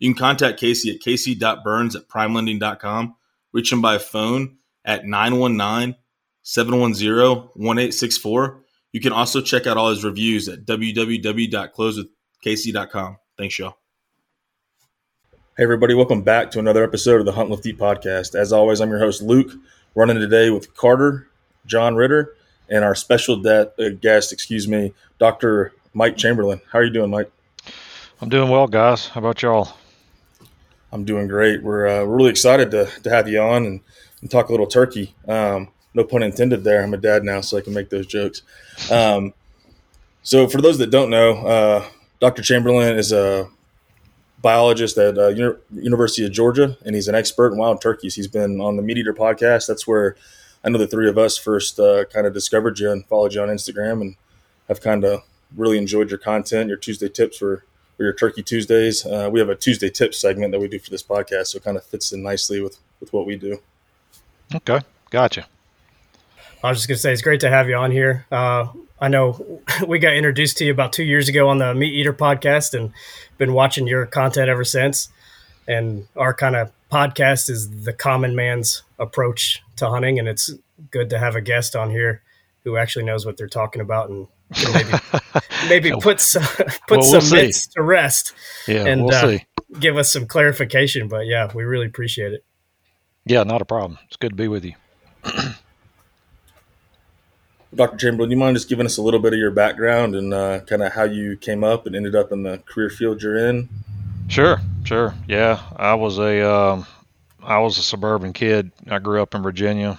You can contact Casey at casey.burns at primelending.com. Reach him by phone at 919 710 1864. You can also check out all his reviews at www.closewithcasey.com. Thanks, y'all. Hey, everybody. Welcome back to another episode of the Hunt Lift Eat podcast. As always, I'm your host, Luke, running today with Carter, Jon Ritter, and our special de- uh, guest, excuse me, Dr. Mike Chamberlain. How are you doing, Mike? I'm doing well, guys. How about y'all? I'm doing great. We're, uh, really excited to, to have you on and, and talk a little turkey. Um, no pun intended there. I'm a dad now, so I can make those jokes. Um, so, for those that don't know, uh, Dr. Chamberlain is a biologist at uh, Uni- University of Georgia, and he's an expert in wild turkeys. He's been on the MeatEater podcast. That's where I know the three of us first uh, kind of discovered you and followed you on Instagram, and have kind of really enjoyed your content, your Tuesday tips for for your Turkey Tuesdays. Uh, we have a Tuesday tip segment that we do for this podcast, so it kind of fits in nicely with with what we do. Okay, gotcha. I was just gonna say it's great to have you on here. Uh, I know we got introduced to you about two years ago on the MeatEater podcast, and been watching your content ever since. And our kind of podcast is the common man's approach to hunting, and it's good to have a guest on here who actually knows what they're talking about and maybe maybe put some put well, we'll some see. myths to rest. Yeah, and we'll uh, give us some clarification. But yeah, we really appreciate it. Yeah, not a problem. It's good to be with you. Dr. Chamberlain, do you mind just giving us a little bit of your background and uh, kind of how you came up and ended up in the career field you're in? Sure, sure. Yeah, I was a um, I was a suburban kid. I grew up in Virginia.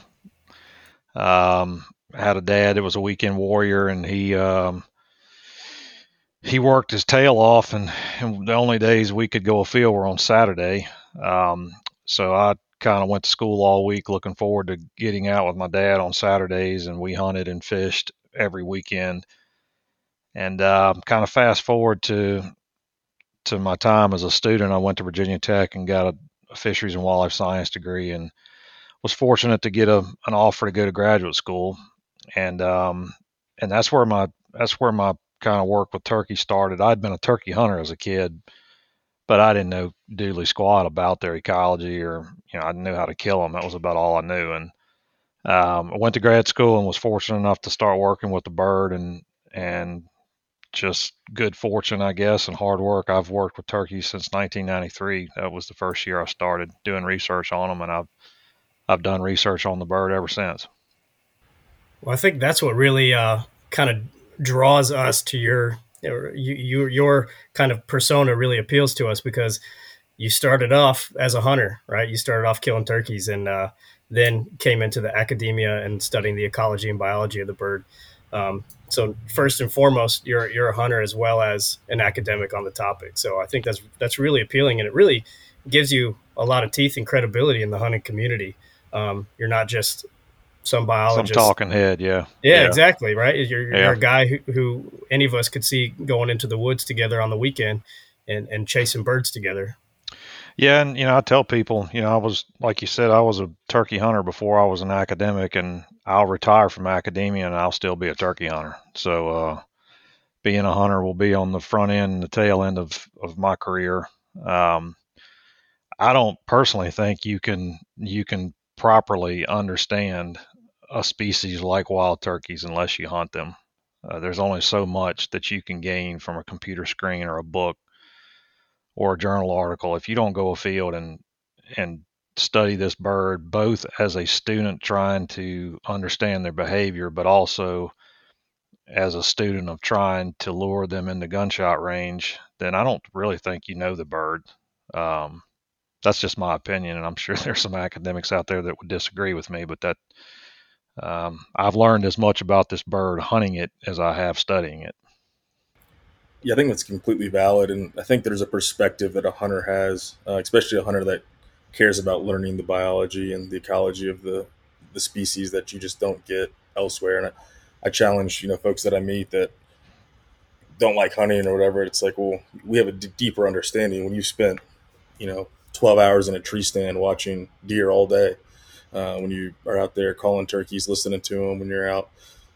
Um, had a dad that was a weekend warrior, and he um, he worked his tail off, and, and, the only days we could go afield were on Saturday. Um, so I kind of went to school all week, looking forward to getting out with my dad on Saturdays, and we hunted and fished every weekend. And uh, kind of fast forward to to my time as a student, I went to Virginia Tech and got a, a fisheries and wildlife science degree, and was fortunate to get a, an offer to go to graduate school and um, and that's where my that's where my kind of work with turkey started. I'd been a turkey hunter as a kid, but I didn't know doodly squat about their ecology or you know I knew how to kill them. That was about all I knew. And um, I went to grad school and was fortunate enough to start working with the bird and and just good fortune, I guess, and hard work. I've worked with turkeys since 1993. That was the first year I started doing research on them, and I've I've done research on the bird ever since. Well, I think that's what really uh, kind of draws us to your you, you, your kind of persona really appeals to us because you started off as a hunter, right? You started off killing turkeys and uh, then came into the academia and studying the ecology and biology of the bird. Um, so first and foremost, you're you're a hunter as well as an academic on the topic. So I think that's that's really appealing, and it really gives you a lot of teeth and credibility in the hunting community. Um, you're not just some biologist, some talking head, yeah. yeah, yeah, exactly, right. You're, you're a guy who, who, any of us could see going into the woods together on the weekend and and chasing birds together. Yeah, and you know, I tell people, you know, I was like you said, I was a turkey hunter before I was an academic, and I'll retire from academia and I'll still be a turkey hunter. So, uh, being a hunter will be on the front end and the tail end of of my career. Um, I don't personally think you can you can properly understand a species like wild turkeys unless you hunt them. Uh, there's only so much that you can gain from a computer screen or a book or a journal article if you don't go afield and and study this bird both as a student trying to understand their behavior but also as a student of trying to lure them into gunshot range then i don't really think you know the bird um, that's just my opinion and i'm sure there's some academics out there that would disagree with me but that um, I've learned as much about this bird hunting it as I have studying it. Yeah, I think that's completely valid, and I think there's a perspective that a hunter has, uh, especially a hunter that cares about learning the biology and the ecology of the the species that you just don't get elsewhere. And I, I challenge you know folks that I meet that don't like hunting or whatever. It's like, well, we have a d- deeper understanding when you spent you know 12 hours in a tree stand watching deer all day. Uh, when you are out there calling turkeys, listening to them, when you're out,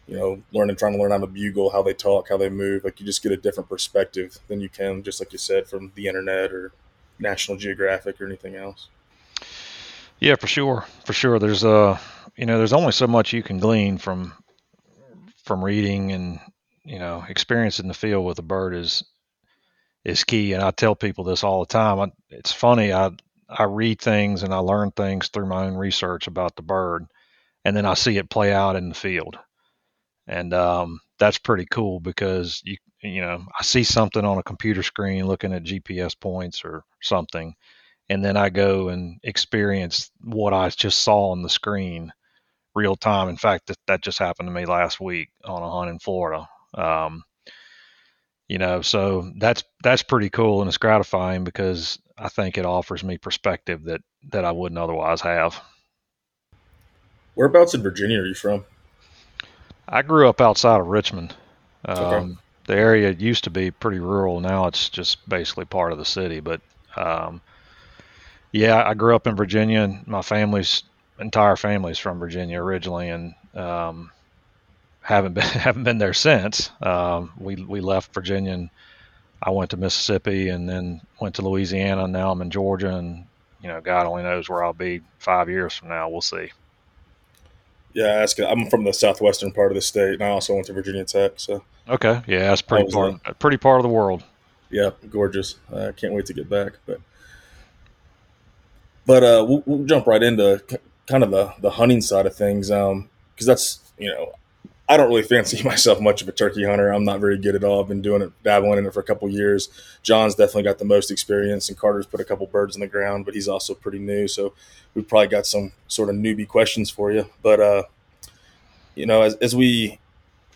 you know, learning, trying to learn how to bugle, how they talk, how they move, like you just get a different perspective than you can, just like you said, from the internet or National Geographic or anything else. Yeah, for sure, for sure. There's uh, you know, there's only so much you can glean from from reading and you know, experience in the field with a bird is is key. And I tell people this all the time. I, it's funny. I I read things and I learn things through my own research about the bird, and then I see it play out in the field, and um, that's pretty cool because you you know I see something on a computer screen looking at GPS points or something, and then I go and experience what I just saw on the screen real time. In fact, that, that just happened to me last week on a hunt in Florida. Um, you know, so that's that's pretty cool and it's gratifying because I think it offers me perspective that that I wouldn't otherwise have. Whereabouts in Virginia are you from? I grew up outside of Richmond. Um, okay. The area used to be pretty rural. Now it's just basically part of the city. But um, yeah, I grew up in Virginia, and my family's entire family's from Virginia originally, and um, haven't been haven't been there since. Um, we we left Virginia, and I went to Mississippi, and then went to Louisiana. And now I'm in Georgia, and you know, God only knows where I'll be five years from now. We'll see. Yeah, ask. I'm from the southwestern part of the state, and I also went to Virginia Tech. So okay, yeah, that's pretty part, pretty part of the world. Yeah, gorgeous. I uh, can't wait to get back. But but uh, we'll, we'll, jump right into kind of the the hunting side of things, because um, that's you know I don't really fancy myself much of a turkey hunter. I'm not very good at all. I've been doing it, dabbling in it for a couple years. Jon's definitely got the most experience, and Carter's put a couple birds in the ground, but he's also pretty new. So we've probably got some sort of newbie questions for you. But uh, you know, as, as we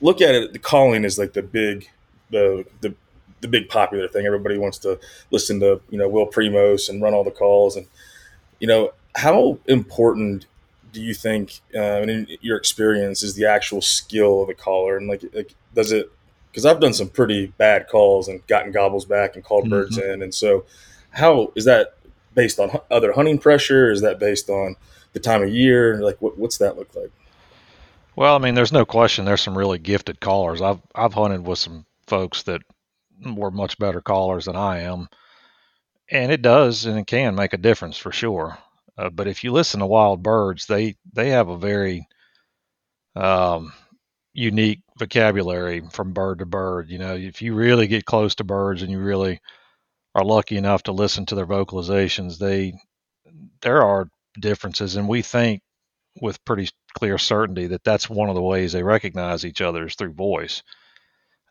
look at it, the calling is like the big, the the the big popular thing. Everybody wants to listen to you know Will Primos and run all the calls, and you know how important do you think, uh, in your experience, is the actual skill of the caller? And like, like does it? Because I've done some pretty bad calls and gotten gobbles back and called mm-hmm. birds in, and so how is that based on other hunting pressure? Is that based on the time of year? Like, what, what's that look like? Well, I mean, there's no question. There's some really gifted callers. I've I've hunted with some folks that were much better callers than I am, and it does and it can make a difference for sure. Uh, but if you listen to wild birds, they they have a very um, unique vocabulary from bird to bird. You know, if you really get close to birds and you really are lucky enough to listen to their vocalizations, they there are differences, and we think with pretty clear certainty that that's one of the ways they recognize each other is through voice,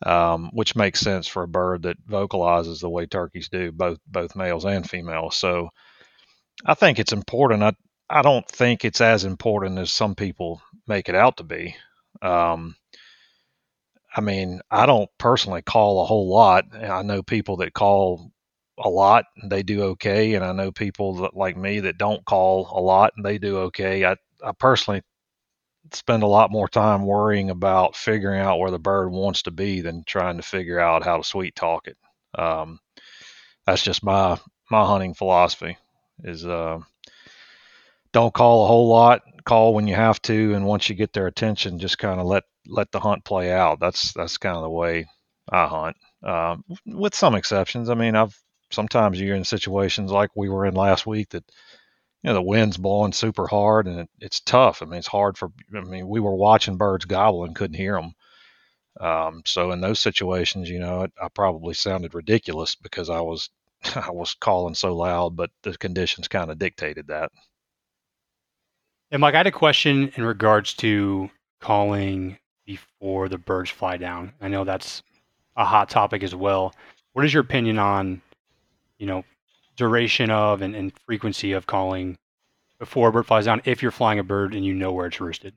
um, which makes sense for a bird that vocalizes the way turkeys do, both both males and females. So I think it's important. I I don't think it's as important as some people make it out to be. Um, I mean, I don't personally call a whole lot. I know people that call a lot and they do okay, and I know people that like me that don't call a lot and they do okay. I I personally spend a lot more time worrying about figuring out where the bird wants to be than trying to figure out how to sweet talk it. Um, that's just my my hunting philosophy is uh, don't call a whole lot. Call when you have to, and once you get their attention, just kind of let let the hunt play out. That's that's kind of the way I hunt, uh, with some exceptions. I mean, I've sometimes you're in situations like we were in last week that you know the wind's blowing super hard and it, it's tough. I mean, it's hard for. I mean, we were watching birds gobble and couldn't hear them. Um, so in those situations, you know, I probably sounded ridiculous because I was I was calling so loud, but the conditions kind of dictated that. And Mike, I had a question in regards to calling before the birds fly down. I know that's a hot topic as well. What is your opinion on, you know, duration of and, and frequency of calling before a bird flies down if you're flying a bird and you know where it's roosted?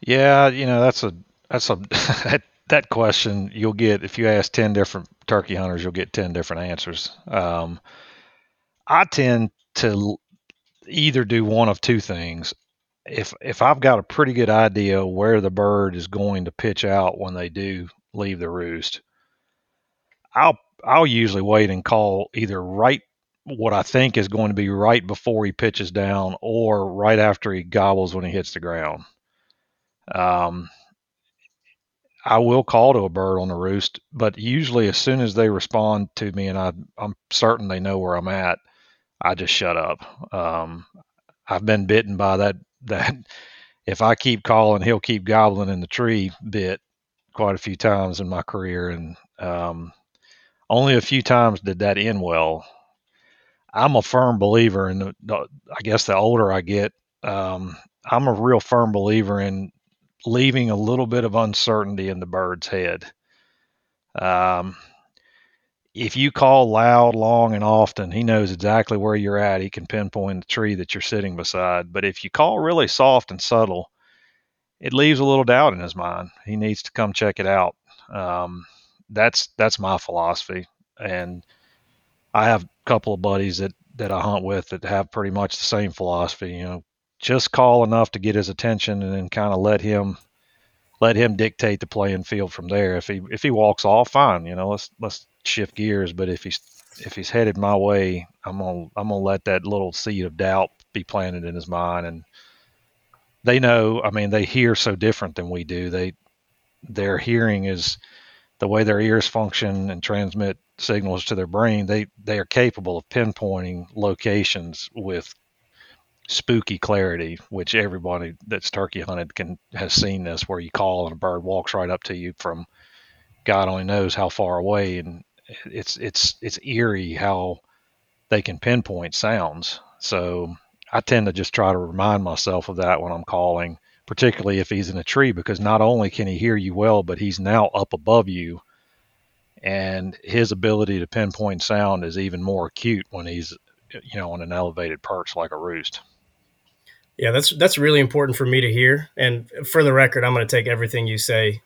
Yeah, you know, that's a that's a that that question you'll get if you ask 10 different turkey hunters you'll get 10 different answers um, i tend to either do one of two things. If if I've got a pretty good idea where the bird is going to pitch out when they do leave the roost, I'll I'll usually wait and call either right what I think is going to be right before he pitches down or right after he gobbles when he hits the ground. Um, I will call to a bird on the roost, but usually as soon as they respond to me and I, I'm certain they know where I'm at, I just shut up. Um, I've been bitten by that. That if I keep calling, he'll keep gobbling in the tree bit quite a few times in my career, and um, only a few times did that end well. I'm a firm believer the, I guess the older I get, um, I'm a real firm believer in leaving a little bit of uncertainty in the bird's head. Um, if you call loud, long, and often, he knows exactly where you're at. He can pinpoint the tree that you're sitting beside. But if you call really soft and subtle, it leaves a little doubt in his mind. He needs to come check it out. Um, that's that's my philosophy, and I have a couple of buddies that that I hunt with that have pretty much the same philosophy. You know, just call enough to get his attention, and then kind of let him let him dictate the playing field from there. If he if he walks off, fine. You know, let's let's shift gears. But if he's if he's headed my way, I'm gonna I'm gonna let that little seed of doubt be planted in his mind. And they know. I mean, they hear so different than we do. They their hearing is the way their ears function and transmit signals to their brain. They they are capable of pinpointing locations with spooky clarity, which everybody that's turkey hunted can has seen this, where you call and a bird walks right up to you from God only knows how far away, and it's it's it's eerie how they can pinpoint sounds. So I tend to just try to remind myself of that when I'm calling, particularly if he's in a tree, because not only can he hear you well, but he's now up above you, and his ability to pinpoint sound is even more acute when he's you know on an elevated perch like a roost. Yeah, that's that's really important for me to hear. And for the record, I'm going to take everything you say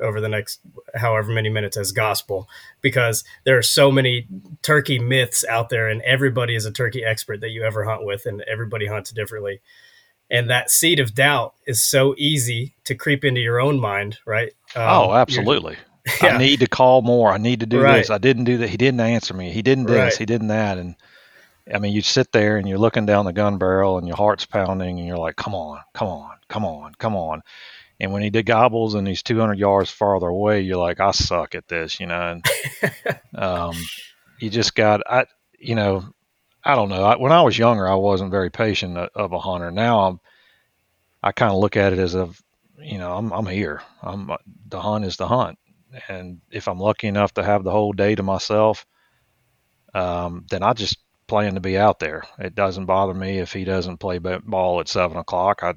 over the next however many minutes as gospel because there are so many turkey myths out there and everybody is a turkey expert that you ever hunt with and everybody hunts differently. And that seed of doubt is so easy to creep into your own mind right? Um, oh absolutely. Yeah. i need to call more. I need to do right. this i didn't do that. He didn't answer me. He didn't this. Right. he didn't that. And I mean, you sit there and you're looking down the gun barrel and your heart's pounding and you're like, come on, come on, come on, come on. And when he did gobbles and he's 200 yards farther away, you're like, I suck at this, you know. And um, you just got, I, you know, I don't know. I, when I was younger, I wasn't very patient of a hunter. Now I'm, I kind of look at it as a, you know, I'm, I'm here. I'm the hunt is the hunt, and if I'm lucky enough to have the whole day to myself, um, then I just plan to be out there. It doesn't bother me if he doesn't play ball at seven o'clock. I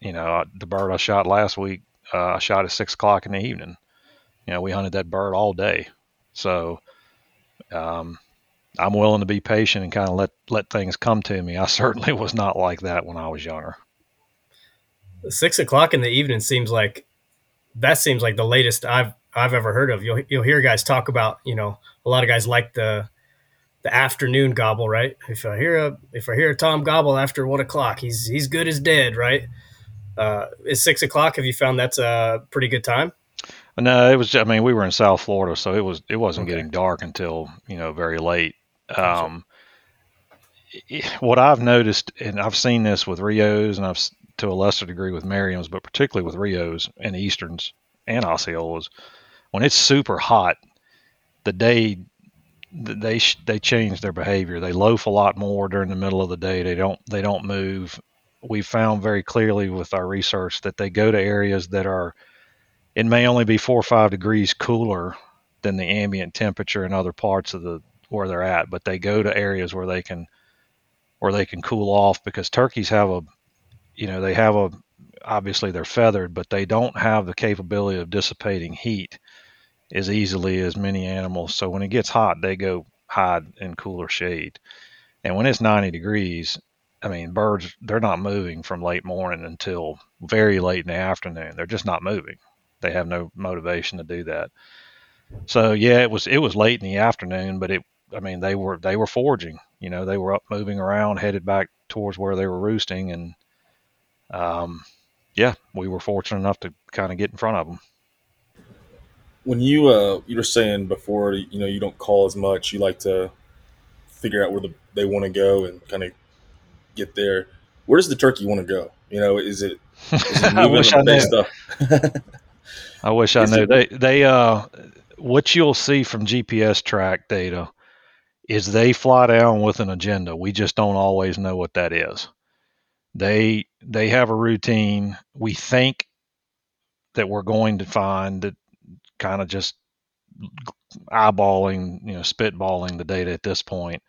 you know, the bird I shot last week, uh, I shot at six o'clock in the evening. You know, we hunted that bird all day. So, um, I'm willing to be patient and kind of let, let things come to me. I certainly was not like that when I was younger. Six o'clock in the evening seems like that seems like the latest I've I've ever heard of. You'll you'll hear guys talk about you know a lot of guys like the the afternoon gobble, right? If I hear a if I hear a Tom gobble after one o'clock, he's he's good as dead, right? Uh, is six o'clock? Have you found that's a pretty good time? No, it was. I mean, we were in South Florida, so it was. It wasn't okay. getting dark until you know very late. Um, what I've noticed, and I've seen this with Rios, and I've to a lesser degree with Merriam's, but particularly with Rios and Easterns and Osceolas, when it's super hot, the day they they change their behavior. They loaf a lot more during the middle of the day. They don't they don't move, we found very clearly with our research that they go to areas that are it may only be four or five degrees cooler than the ambient temperature in other parts of the where they're at, but they go to areas where they can where they can cool off because turkeys have a you know they have a obviously they're feathered, but they don't have the capability of dissipating heat as easily as many animals. So when it gets hot, they go hide in cooler shade. And when it's 90 degrees, I mean, birds, they're not moving from late morning until very late in the afternoon. They're just not moving. They have no motivation to do that. So yeah, it was it was late in the afternoon, but it I mean they were they were foraging. You know, they were up moving around, headed back towards where they were roosting, and um, yeah, we were fortunate enough to kind of get in front of them. When you uh, you were saying before, you know, you don't call as much. You like to figure out where the, they want to go and kind of get there. Where does the turkey want to go? You know, is it? Is it I wish I knew. Stuff? I wish I knew. They they uh, what you'll see from GPS track data is they fly down with an agenda. We just don't always know what that is. They they have a routine. We think that we're going to find that kind of just eyeballing, you know, spitballing the data at this point.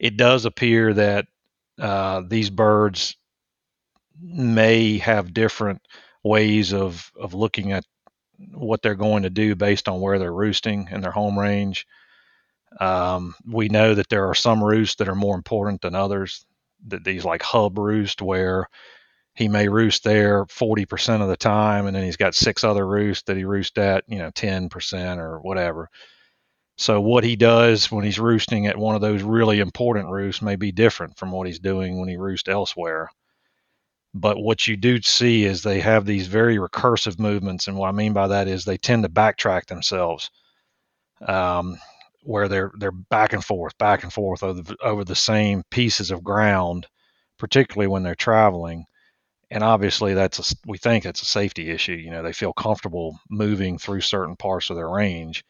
It does appear that uh, these birds may have different ways of of looking at what they're going to do based on where they're roosting in their home range. Um, we know that there are some roosts that are more important than others. That these like hub roost where he may roost there 40% of the time and then he's got six other roosts that he roosts at, you know, 10% or whatever. So what he does when he's roosting at one of those really important roosts may be different from what he's doing when he roosts elsewhere. But what you do see is they have these very recursive movements, and what I mean by that is they tend to backtrack themselves, um, where they're they're back and forth, back and forth over the, over the same pieces of ground, particularly when they're traveling. And obviously, that's a, we think it's a safety issue. You know, they feel comfortable moving through certain parts of their range.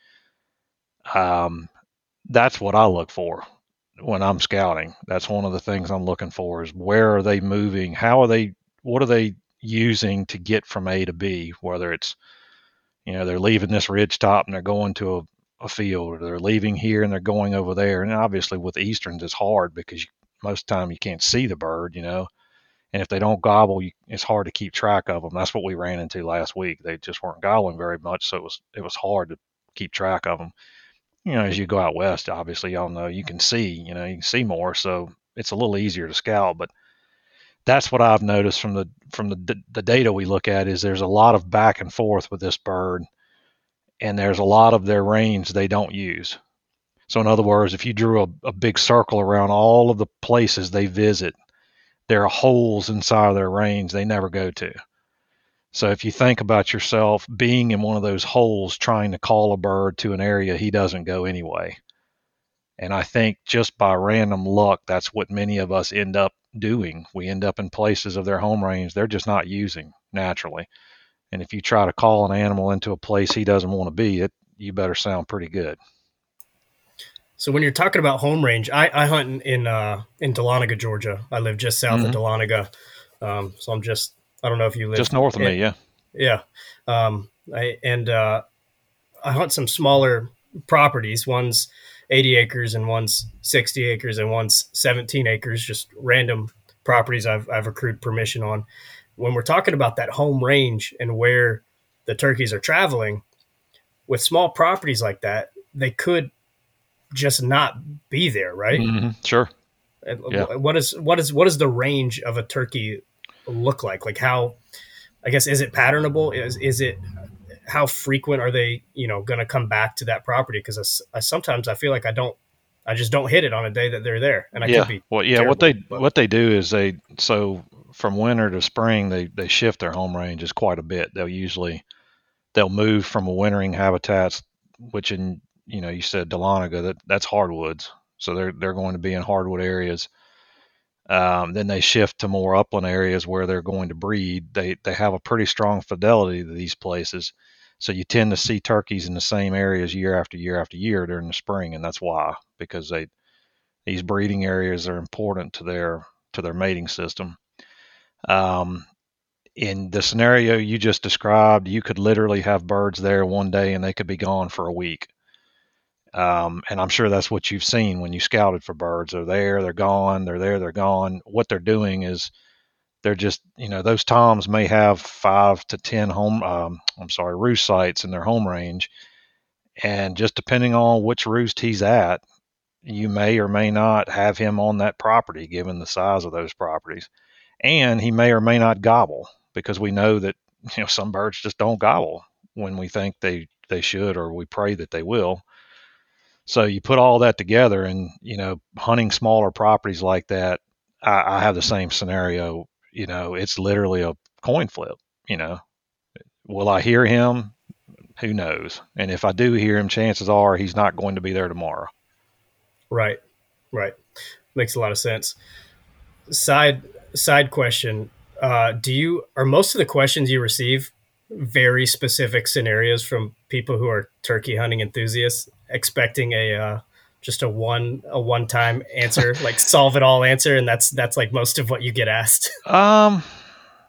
Um, that's what I look for when I'm scouting. That's one of the things I'm looking for is where are they moving? How are they what are they using to get from A to B, whether it's you know, they're leaving this ridge top and they're going to a, a field or they're leaving here and they're going over there. And obviously with Easterns it's hard because you, most of the time you can't see the bird, you know. And if they don't gobble, you, it's hard to keep track of them. That's what we ran into last week. They just weren't gobbling very much, so it was it was hard to keep track of them you know, as you go out west, obviously, y'all know you can see, you know, you can see more, so it's a little easier to scout. But that's what I've noticed from the from the the data we look at is there's a lot of back and forth with this bird, and there's a lot of their range they don't use. So in other words, if you drew a, a big circle around all of the places they visit, there are holes inside of their range they never go to. So if you think about yourself being in one of those holes trying to call a bird to an area he doesn't go anyway. And I think just by random luck, that's what many of us end up doing. We end up in places of their home range they're just not using naturally. And if you try to call an animal into a place he doesn't want to be, it you better sound pretty good. So when you're talking about home range, I, I hunt in in, uh, in Dahlonega, Georgia. I live just south mm-hmm. of Dahlonega, um, so I'm just I don't know if you live just north of in, me. Yeah, yeah. Um, I, and uh, I hunt some smaller properties. One's 80 acres and one's 60 acres and one's 17 acres. Just random properties I've I've accrued permission on. When we're talking about that home range and where the turkeys are traveling, with small properties like that, they could just not be there, right? Mm-hmm. Sure. Yeah. What is what is what is the range of a turkey look like? Like how, I guess, is it patternable? Is is it how frequent are they? You know, going to come back to that property? Because I, I, sometimes I feel like I don't, I just don't hit it on a day that they're there, and I yeah. could be. Well, yeah. Terrible, what they but. what they do is they so from winter to spring they they shift their home ranges quite a bit. They'll usually they'll move from a wintering habitats, which in you know you said Dahlonega that that's hardwoods, so they're they're going to be in hardwood areas um, then they shift to more upland areas where they're going to breed. They they have a pretty strong fidelity to these places, so you tend to see turkeys in the same areas year after year after year during the spring, and that's why because they these breeding areas are important to their to their mating system. Um, in the scenario you just described, you could literally have birds there one day and they could be gone for a week. Um, and I'm sure that's what you've seen when you scouted for birds. They're there, they're gone, they're there, they're gone. What they're doing is they're just, you know, those toms may have five to 10 home, um, I'm sorry, roost sites in their home range. And just depending on which roost he's at, you may or may not have him on that property given the size of those properties. And he may or may not gobble because we know that, you know, some birds just don't gobble when we think they, they should or we pray that they will So you put all that together, and you know, hunting smaller properties like that, I, I have the same scenario. You know, it's literally a coin flip. You know, will I hear him? Who knows? And if I do hear him, chances are he's not going to be there tomorrow. Right, right, makes a lot of sense. Side side question: uh, Do you are most of the questions you receive very specific scenarios from people who are turkey hunting enthusiasts, expecting a uh, just a one a one time answer, like solve it all answer, and that's that's like most of what you get asked. Um,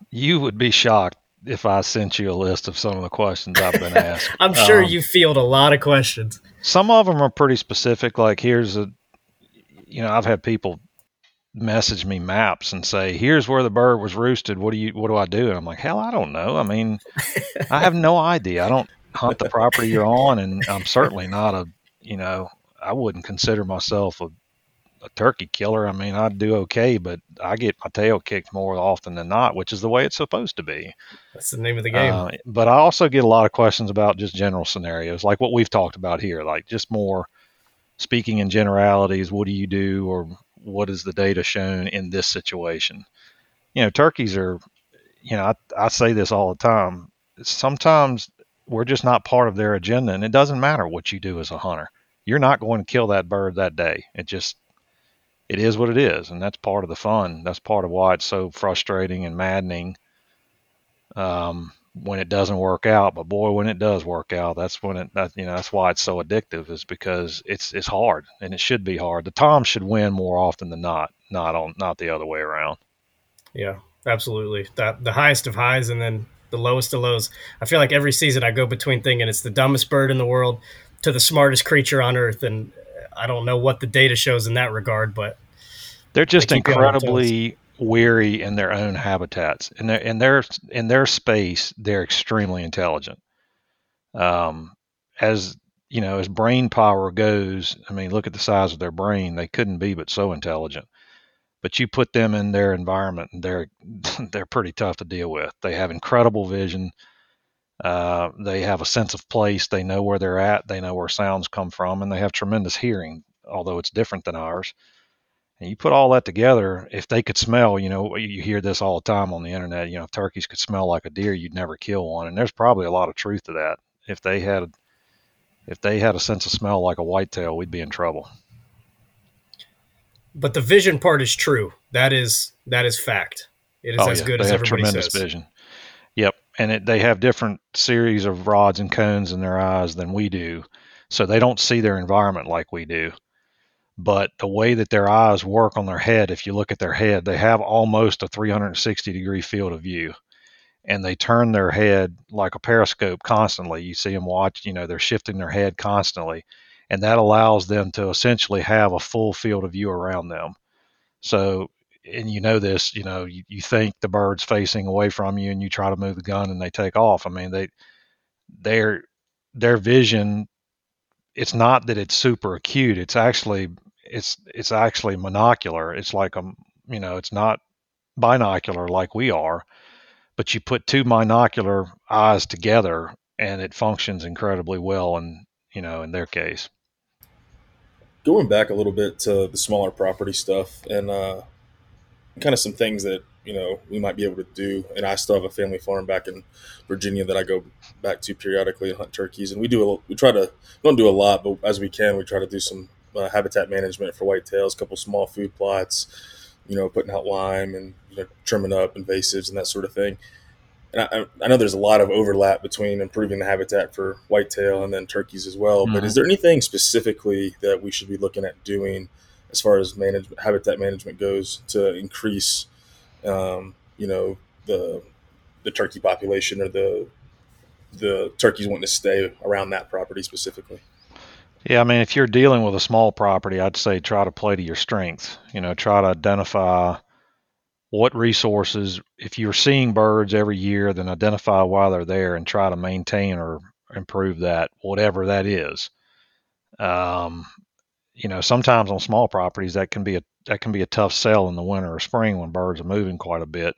you would be shocked if I sent you a list of some of the questions I've been asked. I'm sure um, you field a lot of questions. Some of them are pretty specific. Like here's a, you know, I've had people message me maps and say, "Here's where the bird was roosted. What do you? What do I do?" And I'm like, "Hell, I don't know. I mean, I have no idea. I don't hunt the property you're on, and I'm certainly not a, you know, I wouldn't consider myself a, a turkey killer. I mean, I'd do okay, but I get my tail kicked more often than not, which is the way it's supposed to be. That's the name of the game. Uh, but I also get a lot of questions about just general scenarios, like what we've talked about here, like just more speaking in generalities. What do you do, or what is the data shown in this situation? You know, turkeys are, you know, I, I say this all the time. Sometimes we're just not part of their agenda, and it doesn't matter what you do as a hunter. You're not going to kill that bird that day. It just, it is what it is, and that's part of the fun. That's part of why it's so frustrating and maddening. Um, when it doesn't work out. But boy, when it does work out, that's when it that, you know that's why it's so addictive is because it's it's hard and it should be hard. The Tom should win more often than not, not on not the other way around. Yeah, absolutely. That the highest of highs and then the lowest of lows. I feel like every season I go between thinking it's the dumbest bird in the world to the smartest creature on earth, and I don't know what the data shows in that regard, but they're just incredibly weary in their own habitats. In their in their in their space, they're extremely intelligent. Um, as you know, as brain power goes, I mean, look at the size of their brain; they couldn't be but so intelligent. But you put them in their environment, and they're they're pretty tough to deal with. They have incredible vision. Uh, they have a sense of place. They know where they're at. They know where sounds come from, and they have tremendous hearing, although it's different than ours. And you put all that together, if they could smell, you know, you hear this all the time on the internet, you know, if turkeys could smell like a deer, you'd never kill one. And there's probably a lot of truth to that. If they had if they had a sense of smell like a whitetail, we'd be in trouble. But the vision part is true. That is that is fact. It is oh, as yeah. good they as have everybody tremendous says. vision. Yep, and it, they have different series of rods and cones in their eyes than we do, so they don't see their environment like we do but the way that their eyes work on their head, if you look at their head, they have almost a 360 degree field of view and they turn their head like a periscope constantly. You see them watch, you know, they're shifting their head constantly, and that allows them to essentially have a full field of view around them. So, and you know this, you know, you, you think the bird's facing away from you and you try to move the gun and they take off. I mean, they, their, their vision it's not that it's super acute. It's actually it's it's actually monocular. It's like a you know it's not binocular like we are, but you put two monocular eyes together and it functions incredibly well. And you know in their case. Going back a little bit to the smaller property stuff and uh, kind of some things that you know we might be able to do. And I still have a family farm back in Virginia that I go back to periodically and hunt turkeys. And we do a, we try to don't do a lot, but as we can, we try to do some uh, habitat management for whitetails, a couple small food plots, you know, putting out lime and you know, trimming up invasives and that sort of thing. And I, I, know there's a lot of overlap between improving the habitat for whitetail and then turkeys as well. Mm-hmm. But is there anything specifically that we should be looking at doing as far as management, habitat management goes to increase um, you know, the the turkey population or the the turkeys wanting to stay around that property specifically. Yeah, I mean, if you're dealing with a small property, I'd say try to play to your strengths. You know, try to identify what resources. If you're seeing birds every year, then identify why they're there and try to maintain or improve that, whatever that is. Um, you know, sometimes on small properties that can be a that can be a tough sell in the winter or spring when birds are moving quite a bit.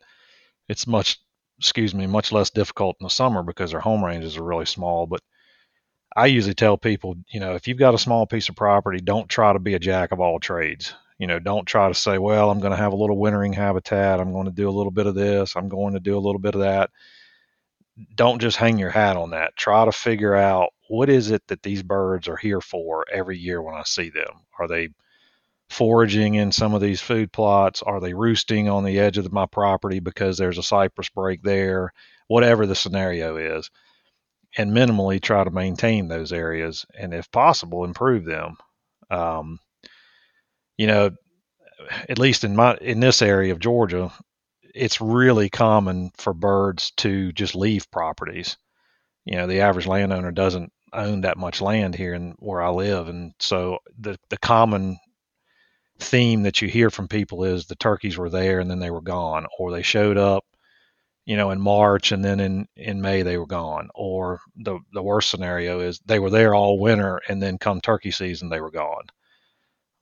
It's much, excuse me, much less difficult in the summer because their home ranges are really small. But I usually tell people, you know, if you've got a small piece of property, don't try to be a jack of all trades. You know, don't try to say, well, I'm going to have a little wintering habitat. I'm going to do a little bit of this. I'm going to do a little bit of that. Don't just hang your hat on that. Try to figure out what is it that these birds are here for every year when I see them. Are they foraging in some of these food plots? Are they roosting on the edge of my property because there's a cypress break there? Whatever the scenario is and minimally try to maintain those areas and if possible improve them um, you know at least in my in this area of georgia it's really common for birds to just leave properties you know the average landowner doesn't own that much land here and where i live and so the the common theme that you hear from people is the turkeys were there and then they were gone or they showed up you know, in March and then in, in May they were gone. Or the, the worst scenario is they were there all winter and then come turkey season they were gone.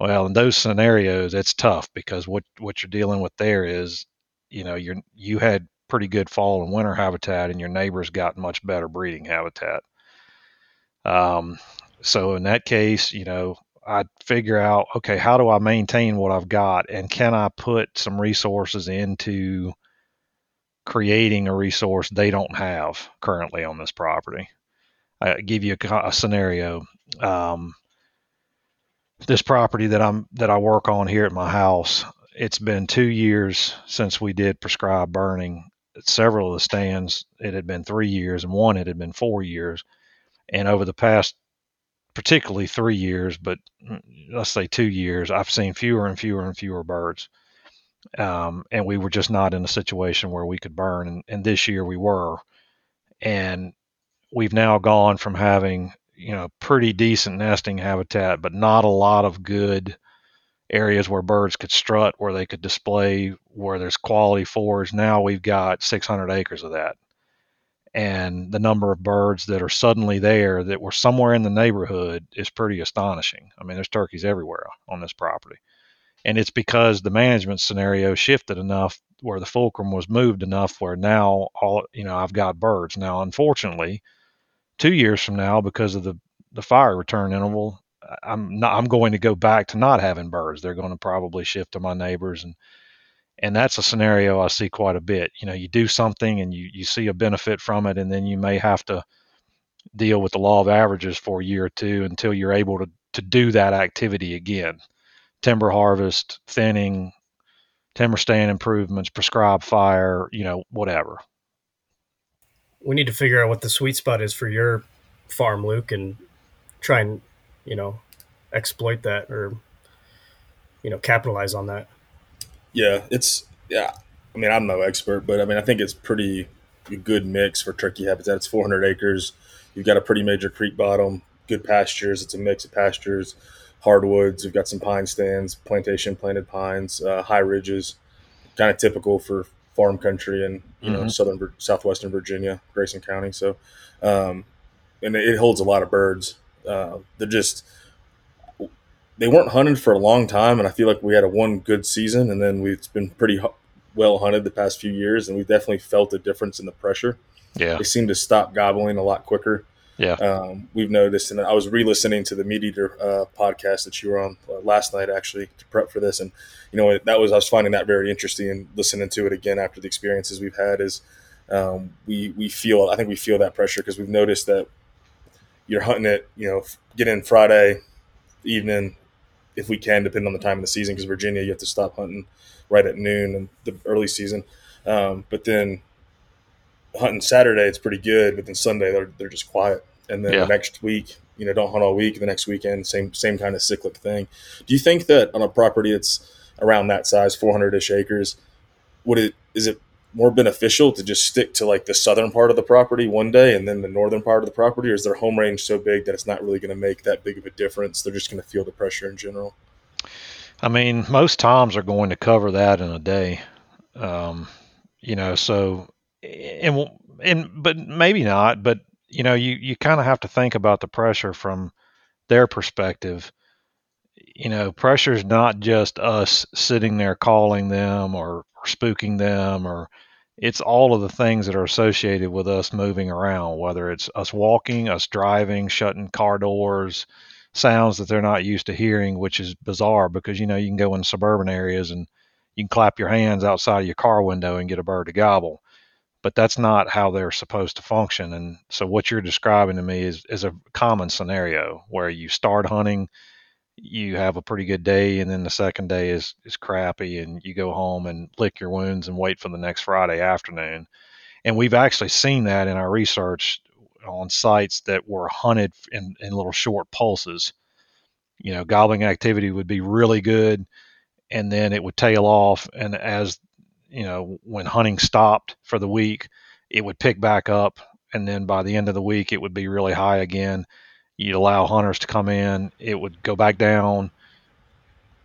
Well, in those scenarios, it's tough because what, what you're dealing with there is, you know, you're you had pretty good fall and winter habitat and your neighbors got much better breeding habitat. Um, so in that case, you know, I'd figure out, okay, how do I maintain what I've got and can I put some resources into creating a resource they don't have currently on this property. I give you a, a scenario. Um, this property that I'm that I work on here at my house, it's been two years since we did prescribed burning. Several of the stands, it had been three years, and one it had been four years. And over the past, particularly three years, but let's say two years, I've seen fewer and fewer and fewer birds um, and we were just not in a situation where we could burn. And, and this year we were, and we've now gone from having you know pretty decent nesting habitat, but not a lot of good areas where birds could strut, where they could display, where there's quality forage. Now we've got 600 acres of that. And the number of birds that are suddenly there that were somewhere in the neighborhood is pretty astonishing. I mean, there's turkeys everywhere on this property and it's because the management scenario shifted enough where the fulcrum was moved enough where now all you know I've got birds now. Unfortunately, two years from now, because of the the fire return interval, I'm not I'm going to go back to not having birds. They're going to probably shift to my neighbors and and that's a scenario I see quite a bit. You know, you do something and you you see a benefit from it, and then you may have to deal with the law of averages for a year or two until you're able to to do that activity again timber harvest, thinning, timber stand improvements, prescribed fire, you know, whatever. We need to figure out what the sweet spot is for your farm, Luke, and try and, you know, exploit that or, you know, capitalize on that. Yeah, it's, yeah. I mean, I'm no expert, but I mean, I think it's pretty good mix for turkey habitat. It's 400 acres. You've got a pretty major creek bottom, good pastures. It's a mix of pastures hardwoods. We've got some pine stands, plantation planted pines, uh, high ridges, kind of typical for farm country in you mm-hmm. know southern southwestern Virginia, Grayson County. So, um, and it holds a lot of birds. Uh, they're just they weren't hunted for a long time, and I feel like we had a one good season, and then we've been pretty well hunted the past few years, and we definitely felt a difference in the pressure. Yeah, they seem to stop gobbling a lot quicker. Yeah, um, we've noticed, and I was re-listening to the MeatEater uh, podcast that you were on uh, last night, actually, to prep for this, and you know that was I was finding that very interesting, and listening to it again after the experiences we've had is um, we we feel I think we feel that pressure because we've noticed that you're hunting it, you know, get in Friday evening if we can, depending on the time of the season, because Virginia you have to stop hunting right at noon in the early season, um, but then hunting Saturday it's pretty good, but then Sunday they're they're just quiet and then yeah. the next week, you know, don't hunt all week. The next weekend, same same kind of cyclic thing. Do you think that on a property that's around that size, 400 ish acres, would it is it more beneficial to just stick to like the southern part of the property one day and then the northern part of the property, or is their home range so big that it's not really going to make that big of a difference? They're just going to feel the pressure in general. I mean, most toms are going to cover that in a day. Um, you know, so and and but maybe not. But you know, you, you kind of have to think about the pressure from their perspective. You know, pressure is not just us sitting there calling them or, or spooking them or it's all of the things that are associated with us moving around, whether it's us walking, us driving, shutting car doors, sounds that they're not used to hearing, which is bizarre because you know you can go in suburban areas and you can clap your hands outside of your car window and get a bird to gobble. But that's not how they're supposed to function. And so what you're describing to me is, is a common scenario where you start hunting, you have a pretty good day, and then the second day is, is crappy, and you go home and lick your wounds and wait for the next Friday afternoon. And we've actually seen that in our research on sites that were hunted in, in little short pulses. You know, gobbling activity would be really good and then it would tail off. And as you know, when hunting stopped for the week, it would pick back up, and then by the end of the week, it would be really high again. You'd allow hunters to come in, it would go back down,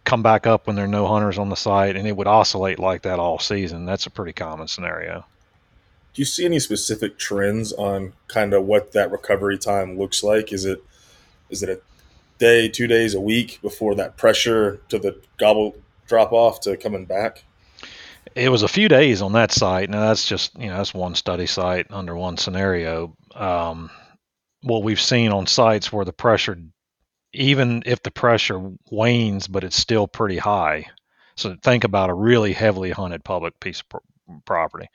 come back up when there are no hunters on the site, and it would oscillate like that all season. That's a pretty common scenario. Do you see any specific trends on kind of what that recovery time looks like? Is it is it a day, two days, a week before that pressure to the gobble drop off to coming back? It was a few days on that site. Now that's just you know that's one study site under one scenario. Um, what we've seen on sites where the pressure, even if the pressure wanes, but it's still pretty high. So think about a really heavily hunted public piece of property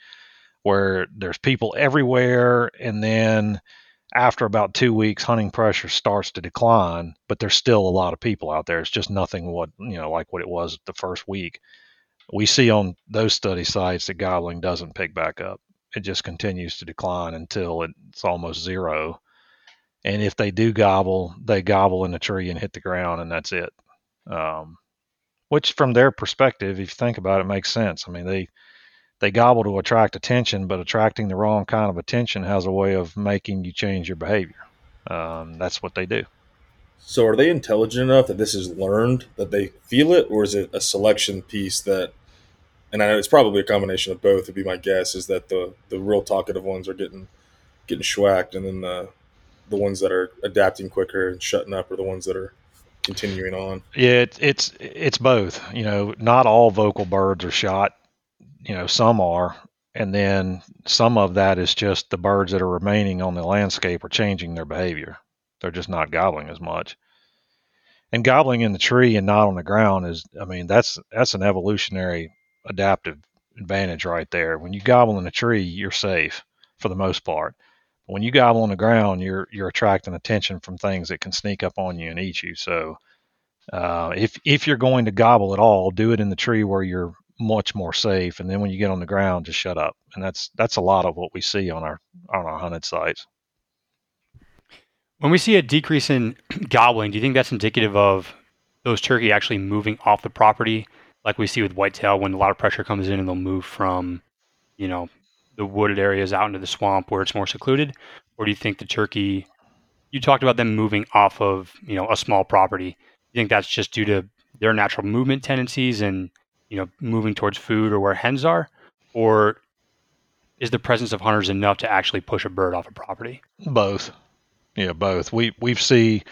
where there's people everywhere, and then after about two weeks, hunting pressure starts to decline, but there's still a lot of people out there. It's just nothing what you know like what it was the first week. We see on those study sites that gobbling doesn't pick back up. It just continues to decline until it's almost zero. And if they do gobble, they gobble in the tree and hit the ground, and that's it. Um, which, from their perspective, if you think about it, makes sense. I mean, they they gobble to attract attention, but attracting the wrong kind of attention has a way of making you change your behavior. Um, that's what they do. So, are they intelligent enough that this is learned, that they feel it, or is it a selection piece that? And I know it's probably a combination of both. Would be my guess is that the the real talkative ones are getting getting schwacked, and then the the ones that are adapting quicker and shutting up are the ones that are continuing on. Yeah, it's it's it's both. You know, not all vocal birds are shot you know, some are, and then some of that is just the birds that are remaining on the landscape are changing their behavior. They're just not gobbling as much. And gobbling in the tree and not on the ground is, I mean, that's that's an evolutionary adaptive advantage right there. When you gobble in a tree, you're safe for the most part. When you gobble on the ground, you're you're attracting attention from things that can sneak up on you and eat you. So, uh, if if you're going to gobble at all, do it in the tree where you're much more safe. And then when you get on the ground, just shut up. And that's that's a lot of what we see on our on our hunted sites. When we see a decrease in gobbling, do you think that's indicative of those turkey actually moving off the property, like we see with whitetail when a lot of pressure comes in and they'll move from, you know, the wooded areas out into the swamp where it's more secluded? Or do you think the turkey you talked about them moving off of, you know, a small property. You think that's just due to their natural movement tendencies and you know, moving towards food or where hens are, or is the presence of hunters enough to actually push a bird off a property? Both. Yeah, both. We we've see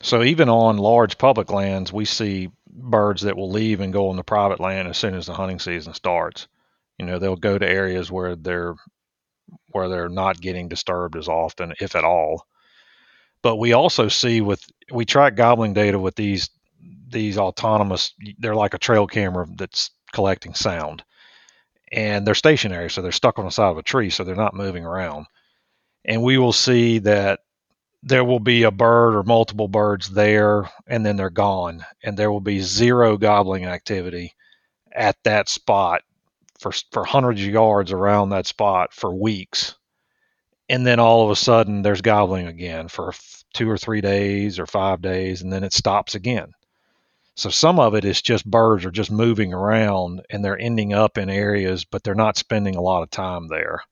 so even on large public lands, we see birds that will leave and go on the private land as soon as the hunting season starts. You know, they'll go to areas where they're where they're not getting disturbed as often, if at all. But we also see with we track gobbling data with these these autonomous they're like a trail camera that's collecting sound and they're stationary so they're stuck on the side of a tree so they're not moving around and we will see that there will be a bird or multiple birds there and then they're gone. And there will be zero gobbling activity at that spot for for hundreds of yards around that spot for weeks. And then all of a sudden there's gobbling again for two or three days or five days and then it stops again. So some of it is just birds are just moving around and they're ending up in areas, but they're not spending a lot of time there,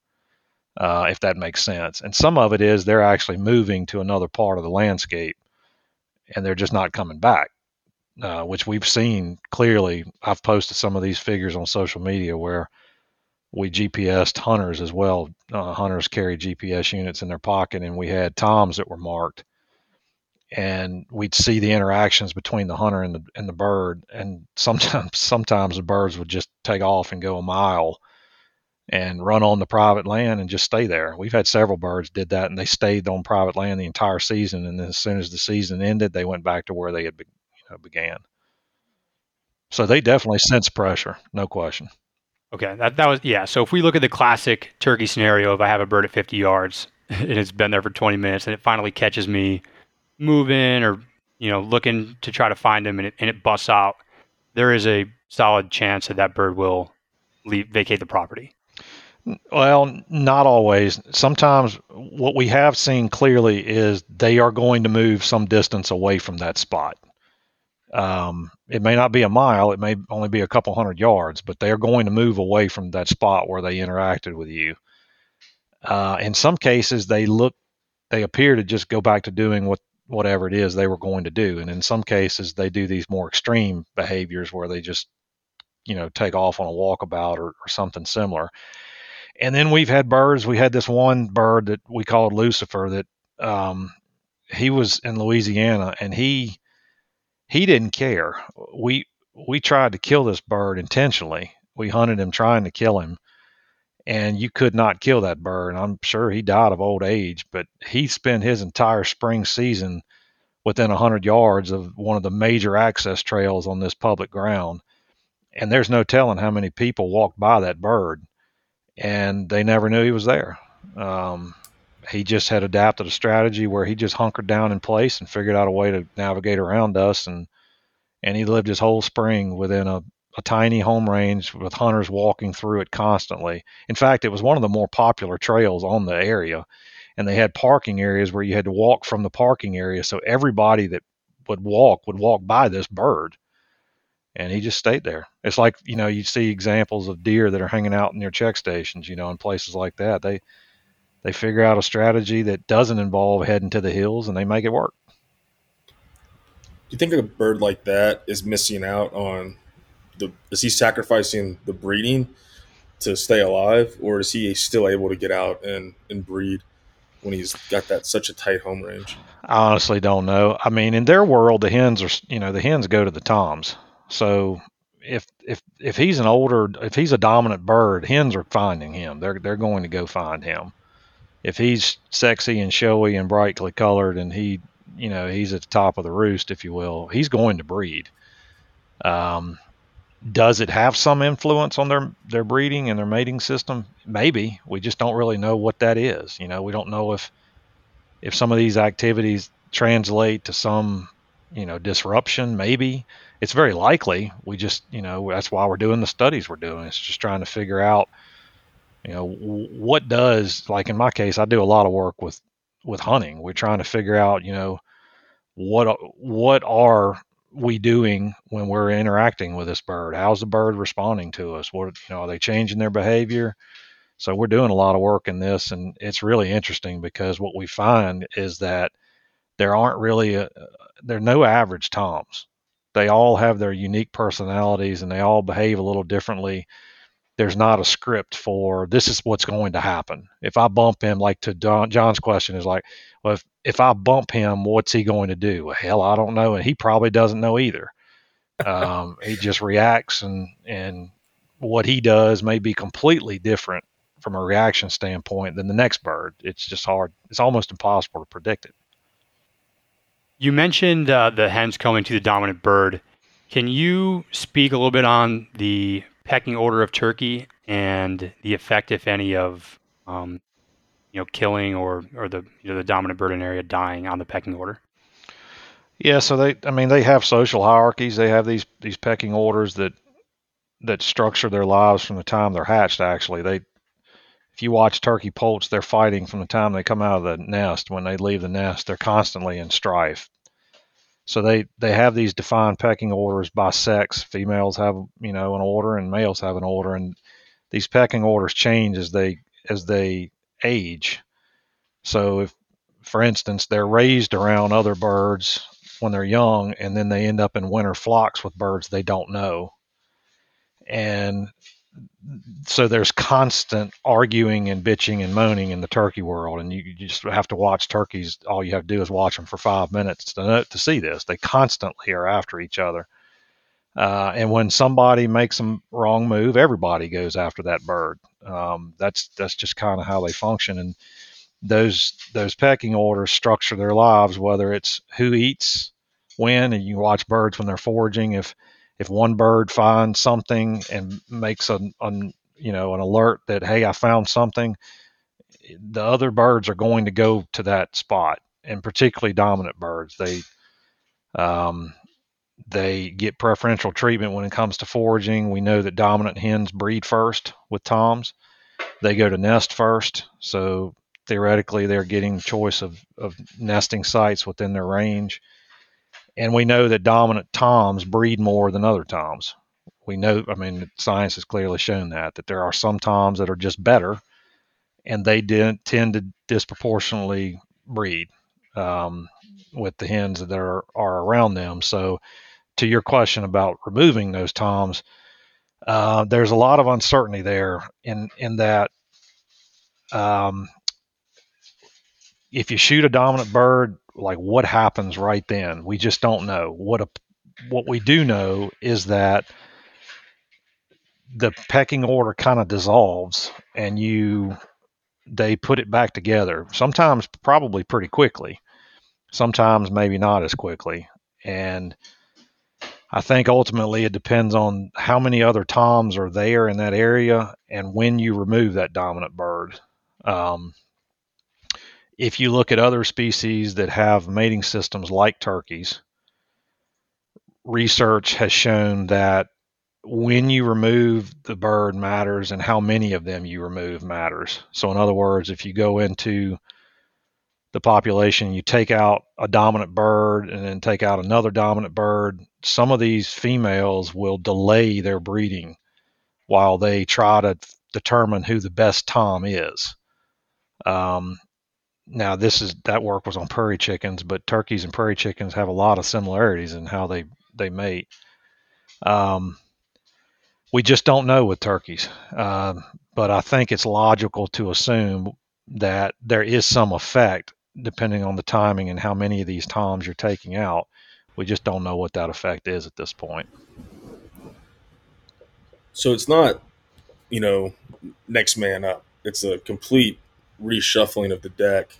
uh, if that makes sense. And some of it is they're actually moving to another part of the landscape and they're just not coming back, uh, which we've seen clearly. I've posted some of these figures on social media where we GPSed hunters as well. Uh, hunters carry GPS units in their pocket, and we had toms that were marked and we'd see the interactions between the hunter and the and the bird and sometimes sometimes the birds would just take off and go a mile and run on the private land and just stay there. We've had several birds did that, and they stayed on private land the entire season. And then as soon as the season ended, they went back to where they had be, you know, began. So they definitely sense pressure, no question. Okay, that that was yeah. So if we look at the classic turkey scenario, if I have a bird at 50 yards and it's been there for 20 minutes and it finally catches me moving or you know looking to try to find him and it, and it busts out, there is a solid chance that that bird will leave vacate the property. Well, not always. Sometimes what we have seen clearly is they are going to move some distance away from that spot. Um, it may not be a mile, it may only be a couple hundred yards, but they are going to move away from that spot where they interacted with you. Uh, in some cases, they look, they appear to just go back to doing what whatever it is they were going to do, and in some cases, they do these more extreme behaviors where they just, you know, take off on a walkabout or, or something similar. And then we've had birds. We had this one bird that we called Lucifer that um, he was in Louisiana and he he didn't care. We we tried to kill this bird intentionally. We hunted him trying to kill him, and you could not kill that bird. I'm sure he died of old age, but he spent his entire spring season within a 100 yards of one of the major access trails on this public ground. And there's no telling how many people walked by that bird, and they never knew he was there. Um, he just had adapted a strategy where he just hunkered down in place and figured out a way to navigate around us and and he lived his whole spring within a, a tiny home range with hunters walking through it constantly. In fact, it was one of the more popular trails on the area and they had parking areas where you had to walk from the parking area so everybody that would walk would walk by this bird and he just stayed there. It's like you know you see examples of deer that are hanging out near check stations, you know, in places like that. They they figure out a strategy that doesn't involve heading to the hills and they make it work. Do you think a bird like that is missing out on the is he sacrificing the breeding to stay alive or is he still able to get out and, and breed when he's got that such a tight home range? I honestly don't know. I mean, in their world the hens are you know, the hens go to the toms. So if if if he's an older if he's a dominant bird, hens are finding him. They're they're going to go find him. If he's sexy and showy and brightly colored and he you know he's at the top of the roost if you will he's going to breed. Um, does it have some influence on their their breeding and their mating system? Maybe. We just don't really know what that is. You know we don't know if if some of these activities translate to some you know disruption maybe it's very likely we just you know that's why we're doing the studies we're doing it's just trying to figure out you know what does like in my case i do a lot of work with with hunting. We're trying to figure out you know what what are we doing when we're interacting with this bird? How's the bird responding to us? What you know are they changing their behavior? So we're doing a lot of work in this and it's really interesting because what we find is that there aren't really a, uh, there are no average toms they all have their unique personalities and they all behave a little differently there's not a script for this is what's going to happen. If I bump him, like to Don, Jon's question is like, well, if, if I bump him, what's he going to do? Well, hell, I don't know. And he probably doesn't know either. Um, he just reacts and, and what he does may be completely different from a reaction standpoint than the next bird. It's just hard. It's almost impossible to predict it. You mentioned uh, the hens coming to the dominant bird. Can you speak a little bit on the pecking order of turkey and the effect, if any, of um, you know killing or or the you know, the dominant bird in area dying on the pecking order? Yeah, so they I mean they have social hierarchies. They have these these pecking orders that that structure their lives from the time they're hatched. Actually, they if you watch turkey poults, they're fighting from the time they come out of the nest. When they leave the nest, they're constantly in strife. So they they have these defined pecking orders by sex. Females have you know an order, and males have an order, and these pecking orders change as they as they age. So if, for instance, they're raised around other birds when they're young, and then they end up in winter flocks with birds they don't know, and so there's constant arguing and bitching and moaning in the turkey world, and you, you, just have to watch turkeys. All you have to do is watch them for five minutes to know, to see this. They constantly are after each other. Uh, and when somebody makes a wrong move, everybody goes after that bird. Um, that's that's just kind of how they function, and those those pecking orders structure their lives. Whether it's who eats when, and you watch birds when they're foraging. If if one bird finds something and makes a, a you know an alert that hey I found something, the other birds are going to go to that spot, and particularly dominant birds. They um, they get preferential treatment when it comes to foraging. We know that dominant hens breed first with toms. They go to nest first, so theoretically they're getting choice of, of nesting sites within their range. And we know that dominant toms breed more than other toms. We know, I mean, science has clearly shown that, that there are some toms that are just better and they didn't tend to disproportionately breed um, with the hens that are, are around them. So, to your question about removing those toms, uh, there's a lot of uncertainty there in in that um, if you shoot a dominant bird, like what happens right then? We just don't know. What a what we do know is that the pecking order kind of dissolves, and you they put it back together. Sometimes probably pretty quickly. Sometimes maybe not as quickly, and I think ultimately it depends on how many other toms are there in that area and when you remove that dominant bird. Um, if you look at other species that have mating systems like turkeys, research has shown that when you remove the bird matters and how many of them you remove matters. So, in other words, if you go into the population, you take out a dominant bird and then take out another dominant bird, some of these females will delay their breeding while they try to determine who the best tom is. Um, now this is that work was on prairie chickens, but turkeys and prairie chickens have a lot of similarities in how they they mate. Um, we just don't know with turkeys, uh, but I think it's logical to assume that there is some effect depending on the timing and how many of these toms you're taking out. We just don't know what that effect is at this point. So it's not, you know, next man up. It's a complete reshuffling of the deck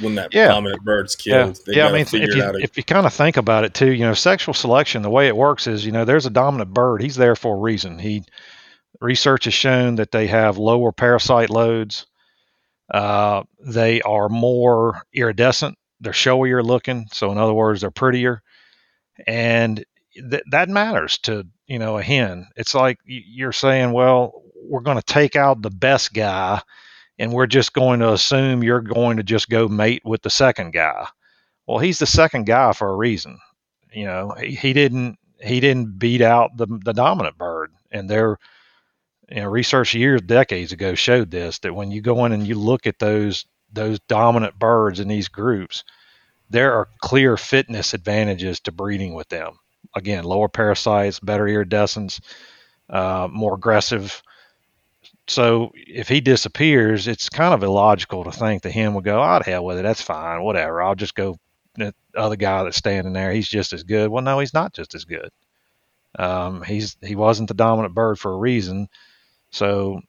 when that yeah. prominent bird's killed. Yeah, yeah I mean, if, if you, if you kind of think about it too, you know, sexual selection, the way it works is, you know, there's a dominant bird. He's there for a reason. He research has shown that they have lower parasite loads. Uh, they are more iridescent. They're showier looking. So in other words, they're prettier, and th- that matters to you know a hen. It's like you're saying, well, we're going to take out the best guy and we're just going to assume you're going to just go mate with the second guy. Well, he's the second guy for a reason. You know, he, he didn't he didn't beat out the the dominant bird, and their you know, research years decades ago showed this that when you go in and you look at those those dominant birds in these groups, there are clear fitness advantages to breeding with them. Again, lower parasites, better iridescence, uh, more aggressive so if he disappears, it's kind of illogical to think that him would go, "Oh, hell with it, that's fine, whatever. I'll just go." The other guy that's standing there, he's just as good. Well, no, he's not just as good. Um, he's he wasn't the dominant bird for a reason. So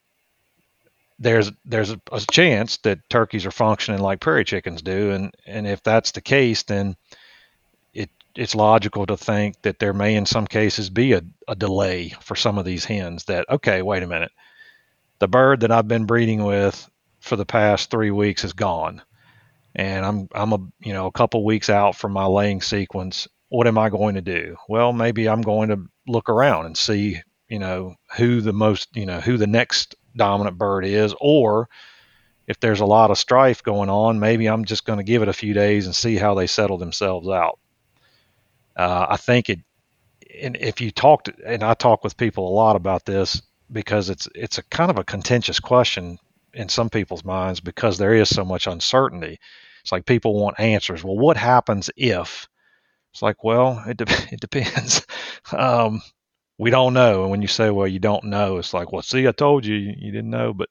there's there's a, a, chance that turkeys are functioning like prairie chickens do, and and if that's the case, then it it's logical to think that there may in some cases be a, a delay for some of these hens. That okay, wait a minute the bird that I've been breeding with for the past three weeks is gone, and I'm I'm a you know a couple weeks out from my laying sequence. What am I going to do? Well, maybe I'm going to look around and see you know who the most you know who the next dominant bird is, or if there's a lot of strife going on, maybe I'm just going to give it a few days and see how they settle themselves out. Uh, I think it, and if you talked, and I talk with people a lot about this, because it's it's a kind of a contentious question in some people's minds because there is so much uncertainty. It's like people want answers. Well, what happens if? It's like, well, it de- it depends. um, we don't know. And when you say, well, you don't know, it's like, well, see, I told you, you didn't know. But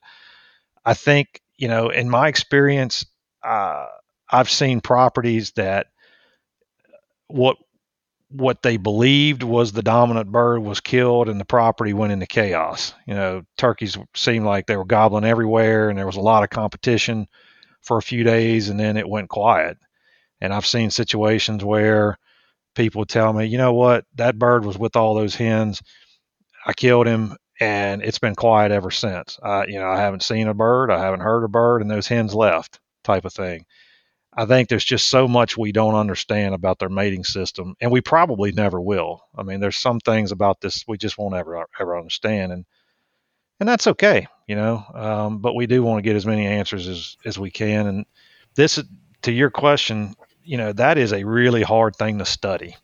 I think, you know, in my experience, uh, I've seen properties that what what they believed was the dominant bird was killed and the property went into chaos. You know, turkeys seemed like they were gobbling everywhere and there was a lot of competition for a few days and then it went quiet. And I've seen situations where people tell me, you know what, that bird was with all those hens. I killed him and it's been quiet ever since. Uh, you know, I haven't seen a bird, I haven't heard a bird, and those hens left, type of thing. I think there's just so much we don't understand about their mating system, and we probably never will. I mean, there's some things about this we just won't ever ever understand, and and that's okay, you know. Um, but we do want to get as many answers as as we can, and this to your question, you know, that is a really hard thing to study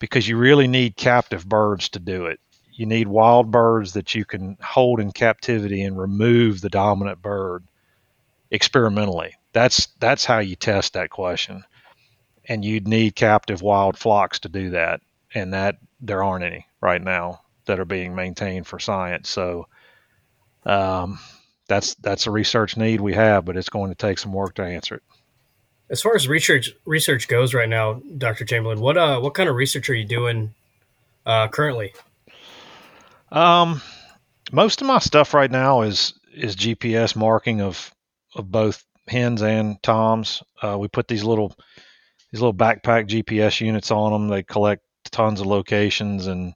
because you really need captive birds to do it. You need wild birds that you can hold in captivity and remove the dominant bird experimentally that's that's how you test that question. And you'd need captive wild flocks to do that. And that there aren't any right now that are being maintained for science. So um, that's that's a research need we have, but it's going to take some work to answer it. As far as research research goes right now, Dr. Chamberlain, what uh what kind of research are you doing uh, currently? Um, most of my stuff right now is is GPS marking of of both hens and toms. Uh, we put these little these little backpack GPS units on them. They collect tons of locations, and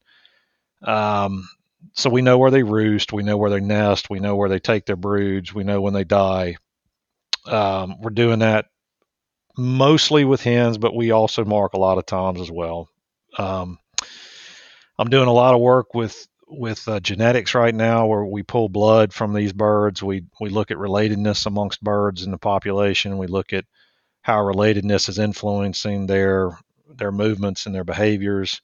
um, so we know where they roost, we know where they nest, we know where they take their broods, we know when they die. Um, we're doing that mostly with hens, but we also mark a lot of toms as well. Um, I'm doing a lot of work with with uh, genetics right now, where we pull blood from these birds. We we look at relatedness amongst birds in the population. We look at how relatedness is influencing their their movements and their behaviors.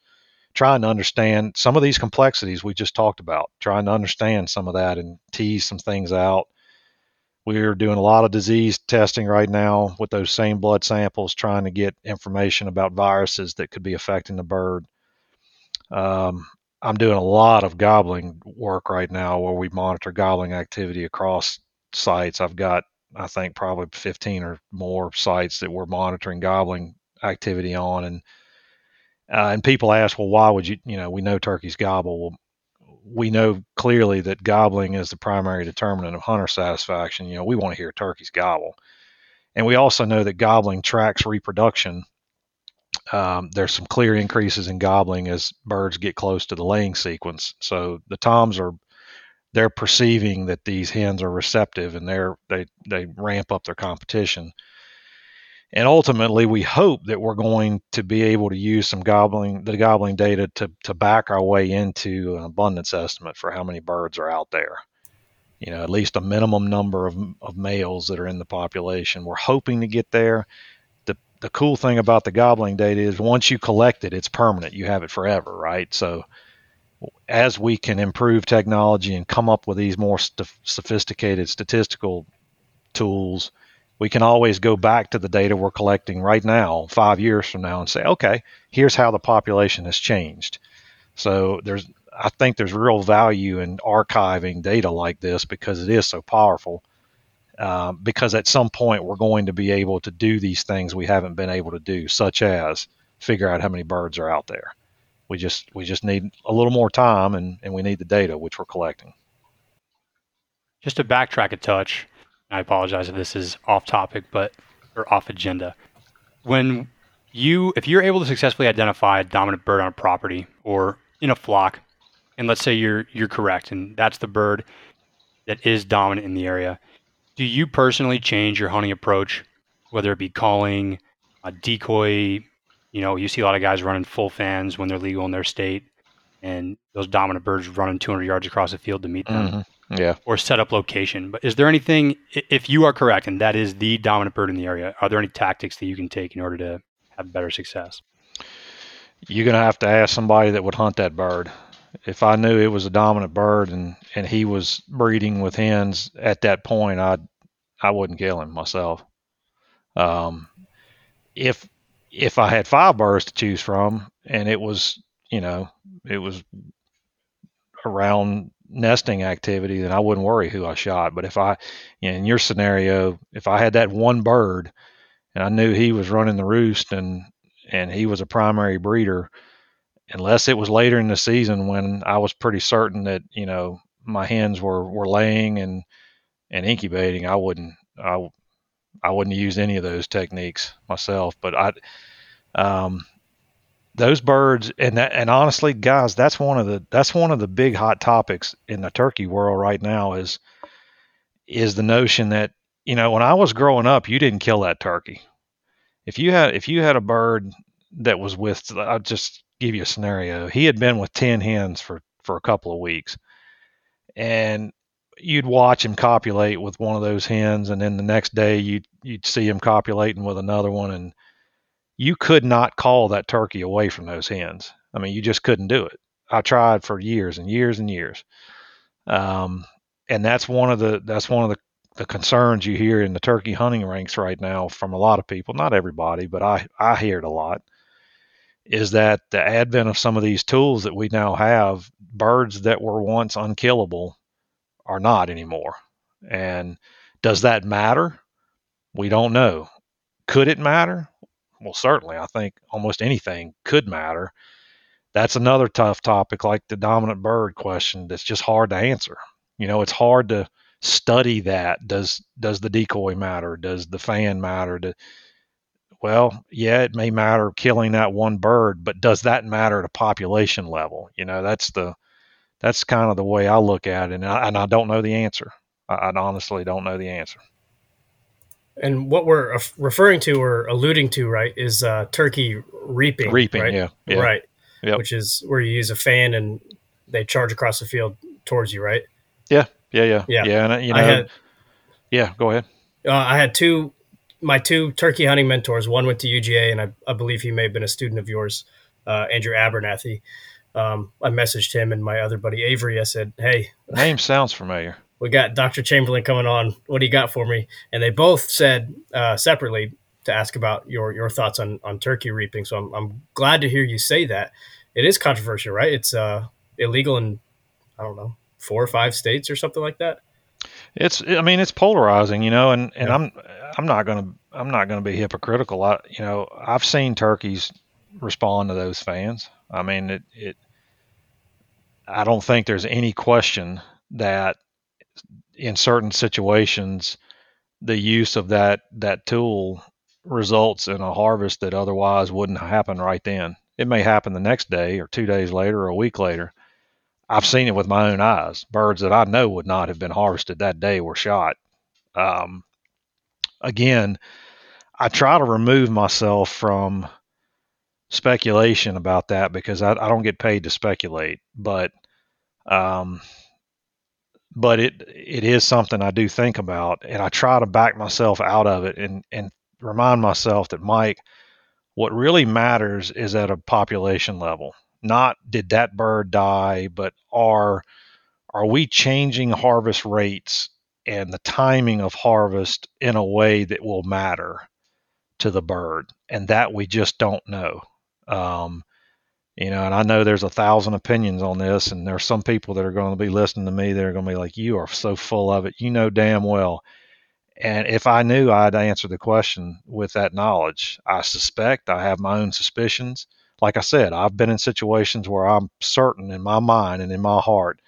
Trying to understand some of these complexities we just talked about. Trying to understand some of that and tease some things out. We're doing a lot of disease testing right now with those same blood samples, trying to get information about viruses that could be affecting the bird. Um, I'm doing a lot of gobbling work right now where we monitor gobbling activity across sites. I've got, I think, probably 15 or more sites that we're monitoring gobbling activity on. And uh, and people ask, well, why would you? You know, we know turkeys gobble. Well, we know clearly that gobbling is the primary determinant of hunter satisfaction. You know, we want to hear turkeys gobble, and we also know that gobbling tracks reproduction um, there's some clear increases in gobbling as birds get close to the laying sequence. So the toms are they're perceiving that these hens are receptive and they're they they ramp up their competition. And ultimately, we hope that we're going to be able to use some gobbling the gobbling data to to back our way into an abundance estimate for how many birds are out there. You know, at least a minimum number of, of males that are in the population. We're hoping to get there the cool thing about the gobbling data is once you collect it, it's permanent. You have it forever, right? So as we can improve technology and come up with these more st- sophisticated statistical tools, we can always go back to the data we're collecting right now, five years from now, and say, okay, here's how the population has changed. So there's, I think there's real value in archiving data like this because it is so powerful uh, because at some point we're going to be able to do these things we haven't been able to do, such as figure out how many birds are out there. We just we just need a little more time, and, and we need the data which we're collecting. Just to backtrack a touch, I apologize if this is off topic, but or off agenda. When you if you're able to successfully identify a dominant bird on a property or in a flock, and let's say you're you're correct, and that's the bird that is dominant in the area do you personally change your hunting approach, whether it be calling, a decoy? You know, you see a lot of guys running full fans when they're legal in their state, and those dominant birds running 200 yards across the field to meet them. Mm-hmm. Yeah. Or set up location. But is there anything, if you are correct and that is the dominant bird in the area, are there any tactics that you can take in order to have better success? You're going to have to ask somebody that would hunt that bird if I knew it was a dominant bird and and he was breeding with hens at that point, I I wouldn't kill him myself. Um, if if I had five birds to choose from and it was you know it was around nesting activity, then I wouldn't worry who I shot. But if I in your scenario, if I had that one bird and I knew he was running the roost and and he was a primary breeder. Unless it was later in the season when I was pretty certain that you know my hens were were laying and and incubating, I wouldn't I I wouldn't use any of those techniques myself. But I um, those birds and that, and honestly, guys, that's one of the that's one of the big hot topics in the turkey world right now is is the notion that you know when I was growing up, you didn't kill that turkey. If you had if you had a bird that was with, I'll just give you a scenario. He had been with ten hens for for a couple of weeks, and you'd watch him copulate with one of those hens, and then the next day you'd you'd see him copulating with another one, and you could not call that turkey away from those hens. I mean, you just couldn't do it. I tried for years and years and years. Um, and that's one of the that's one of the, the concerns you hear in the turkey hunting ranks right now from a lot of people, not everybody, but I, I hear it a lot, is that the advent of some of these tools that we now have, birds that were once unkillable are not anymore. And does that matter? We don't know. Could it matter? well, certainly, I think almost anything could matter. That's another tough topic, like the dominant bird question, that's just hard to answer. You know, it's hard to study that. Does does the decoy matter? Does the fan matter? Do, well, yeah, it may matter killing that one bird, but does that matter at a population level? You know, that's the that's kind of the way I look at it, and I, and I don't know the answer. I, I honestly don't know the answer. And what we're referring to or alluding to, right, is uh, turkey reaping. Reaping, right? yeah, yeah. Right. Yep. Which is where you use a fan and they charge across the field towards you, right? Yeah, yeah, yeah, yeah. yeah and uh, you know, had, yeah. Go ahead. Uh, I had two, my two turkey hunting mentors. One went to UGA, and I, I believe he may have been a student of yours, uh, Andrew Abernathy. Um, I messaged him and my other buddy Avery. I said, "Hey, name sounds familiar." we got Dr. Chamberlain coming on. What do you got for me? And they both said uh, separately to ask about your your thoughts on on turkey reaping. So I'm I'm glad to hear you say that. It is controversial, right? It's uh, illegal in I don't know four or five states or something like that. It's I mean it's polarizing, you know, and and yeah. I'm I'm not gonna I'm not gonna be hypocritical. I you know I've seen turkeys respond to those fans. I mean it it. I don't think there's any question that in certain situations, the use of that that tool results in a harvest that otherwise wouldn't happen right then. It may happen the next day or two days later or a week later. I've seen it with my own eyes. Birds that I know would not have been harvested that day were shot. Um, again, I try to remove myself from speculation about that because I, I don't get paid to speculate. But um, but it it is something I do think about, and I try to back myself out of it and and remind myself that Mike, what really matters is at a population level. Not did that bird die, but are are we changing harvest rates and the timing of harvest in a way that will matter to the bird, and that we just don't know. Um, you know, and I know there's a thousand opinions on this, and there's some people that are going to be listening to me that are going to be like, "You are so full of it. You know damn well." And if I knew, I'd answer the question with that knowledge. I suspect I have my own suspicions. Like I said, I've been in situations where I'm certain in my mind and in my heart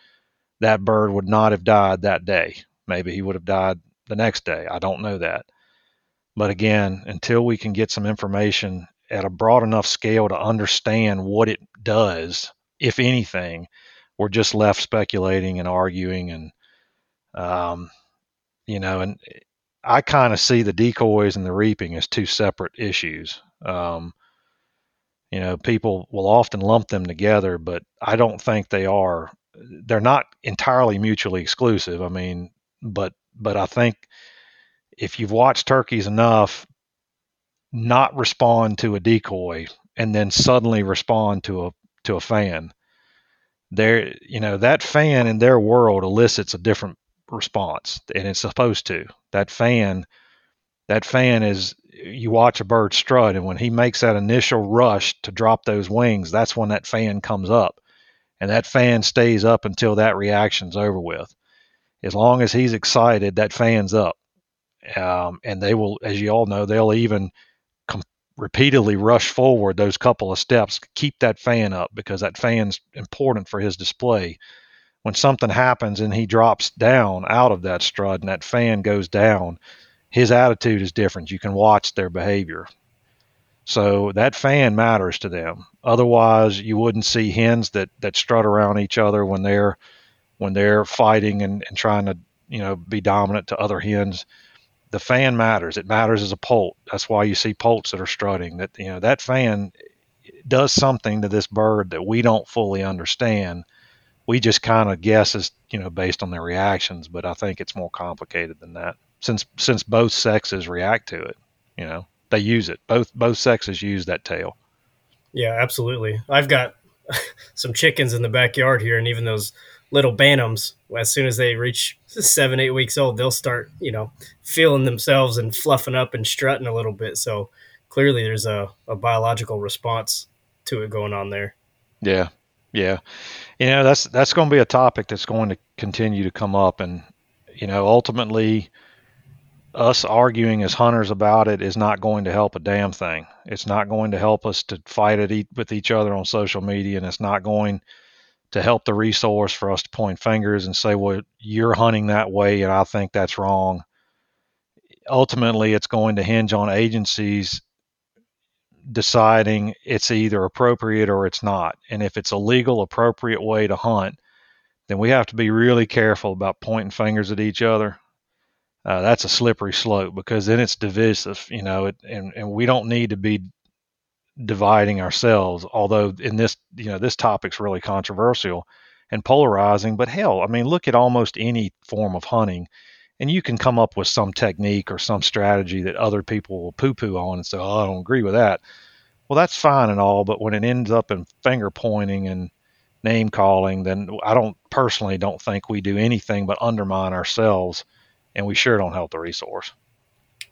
that bird would not have died that day. Maybe he would have died the next day. I don't know that. But again, until we can get some information at a broad enough scale to understand what it does, if anything, we're just left speculating and arguing and um, you know, and I kind of see the decoys and the reaping as two separate issues. Um, you know, people will often lump them together, but I don't think they are. They're not entirely mutually exclusive. I mean, but but I think if you've watched turkeys enough, not respond to a decoy and then suddenly respond to a to a fan there you know that fan in their world elicits a different response and it's supposed to that fan that fan is you watch a bird strut and when he makes that initial rush to drop those wings that's when that fan comes up. And that fan stays up until that reaction's over with. As long as he's excited that fan's up. Um, and they will as you all know they'll even repeatedly rush forward those couple of steps, keep that fan up because that fan's important for his display. When something happens and he drops down out of that strut and that fan goes down, his attitude is different. You can watch their behavior. So that fan matters to them. Otherwise, you wouldn't see hens that that strut around each other when they're when they're fighting and, and trying to you know be dominant to other hens the fan matters. It matters as a poult. That's why you see poults that are strutting. That you know that fan does something to this bird that we don't fully understand. We just kind of guess as you know based on their reactions, but I think it's more complicated than that. Since since both sexes react to it, you know they use it. Both both sexes use that tail. Yeah, absolutely. I've got some chickens in the backyard here, and even those little bantams, as soon as they reach seven, eight weeks old, they'll start, you know, feeling themselves and fluffing up and strutting a little bit. So clearly there's a, a biological response to it going on there. Yeah. Yeah. You know, that's, that's going to be a topic that's going to continue to come up. And, you know, ultimately, us arguing as hunters about it is not going to help a damn thing. It's not going to help us to fight it with each other on social media, and it's not going to help the resource for us to point fingers and say, well, you're hunting that way and I think that's wrong. Ultimately, it's going to hinge on agencies deciding it's either appropriate or it's not. And if it's a legal, appropriate way to hunt, then we have to be really careful about pointing fingers at each other. Uh, that's a slippery slope because then it's divisive, you know, it, and, and we don't need to be dividing ourselves. Although in this, you know, this topic's really controversial and polarizing. But hell, I mean, look at almost any form of hunting, and you can come up with some technique or some strategy that other people will poo-poo on and say, "Oh, I don't agree with that." Well, that's fine and all, but when it ends up in finger pointing and name calling, then I don't personally don't think we do anything but undermine ourselves, and we sure don't help the resource.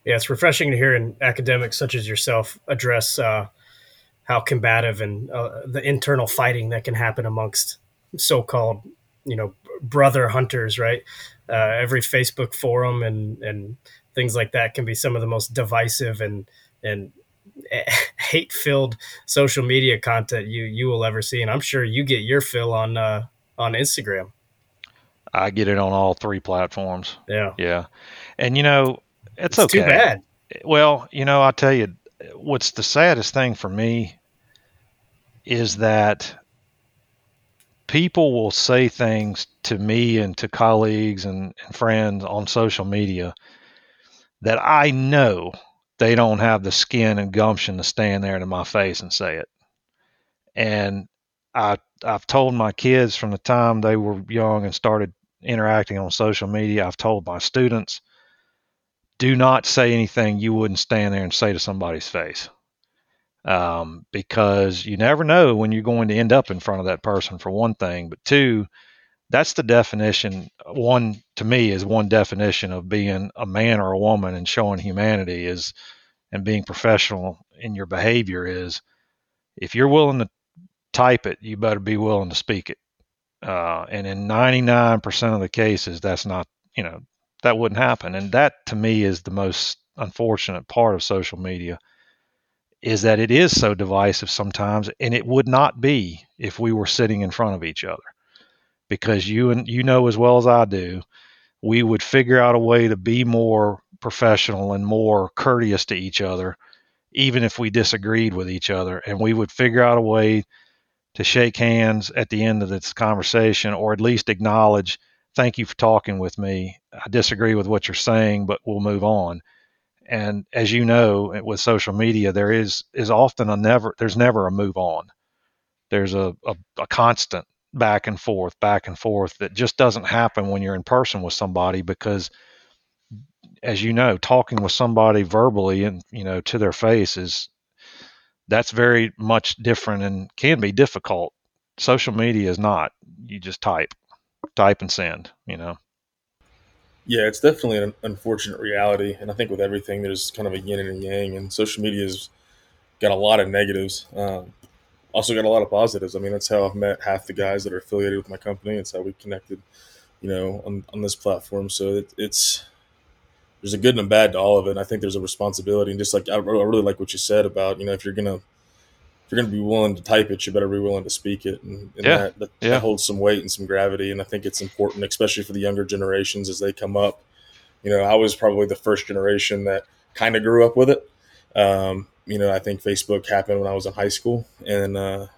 Yeah, it's refreshing to hear an academic such as yourself address uh, how combative and uh, the internal fighting that can happen amongst so-called you know brother hunters right uh, every facebook forum and and things like that can be some of the most divisive and and hate filled social media content you you will ever see and i'm sure you get your fill on uh on instagram i get it on all three platforms. Yeah. Yeah. And you know it's, it's okay. too bad. Well you know i tell you what's the saddest thing for me is that people will say things to me and to colleagues and, and, friends on social media that I know they don't have the skin and gumption to stand there to my face and say it. And I I've told my kids from the time they were young and started interacting on social media, I've told my students do not say anything you wouldn't stand there and say to somebody's face. Um, because you never know when you're going to end up in front of that person, for one thing. But two, that's the definition. One, to me, is one definition of being a man or a woman and showing humanity is, and being professional in your behavior is if you're willing to type it, you better be willing to speak it. Uh, and in 99% of the cases, that's not, you know, that wouldn't happen. And that to me is the most unfortunate part of social media is that it is so divisive sometimes and it would not be if we were sitting in front of each other because you and you know as well as I do we would figure out a way to be more professional and more courteous to each other even if we disagreed with each other and we would figure out a way to shake hands at the end of this conversation or at least acknowledge thank you for talking with me. I disagree with what you're saying, but we'll move on. And as you know, eh, with social media, there is is often a never there's never a move on. There's a, a, a constant back and forth, back and forth that just doesn't happen when you're in person with somebody because as you know, talking with somebody verbally and you know to their face is that's very much different and can be difficult. Social media is not. You just type type and send, you know. Yeah, it's definitely an unfortunate reality, and I think with everything, there's kind of a yin and a yang, and social media's got a lot of negatives. Um, also got a lot of positives. I mean, that's how I've met half the guys that are affiliated with my company. It's how we connected, you know, on, on this platform. So it, it's there's a good and a bad to all of it. And I think there's a responsibility, and just like I, really like what you said about you know if you're gonna if you're gonna be willing to type it, you better be willing to speak it, and, and Yeah. that, that, Yeah. that holds some weight and some gravity. And I think it's important, especially for the younger generations as they come up. You know, I was probably the first generation that kind of grew up with it. Um, you know, I think Facebook happened when I was in high school, and uh,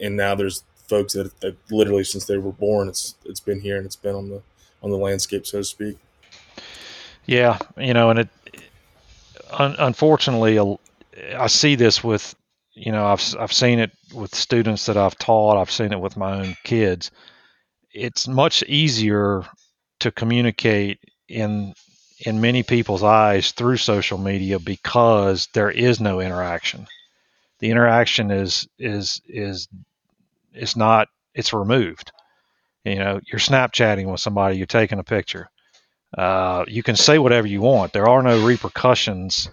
and now there's folks that, that literally since they were born, it's it's been here and it's been on the on the landscape, so to speak. Yeah, you know, and it un- unfortunately, I see this with, you know, I've I've seen it with students that I've taught. I've seen it with my own kids. It's much easier to communicate in in many people's eyes through social media because there is no interaction. The interaction is is is it's not it's removed. You know, you're Snapchatting with somebody, you're taking a picture uh, you can say whatever you want. There are no repercussions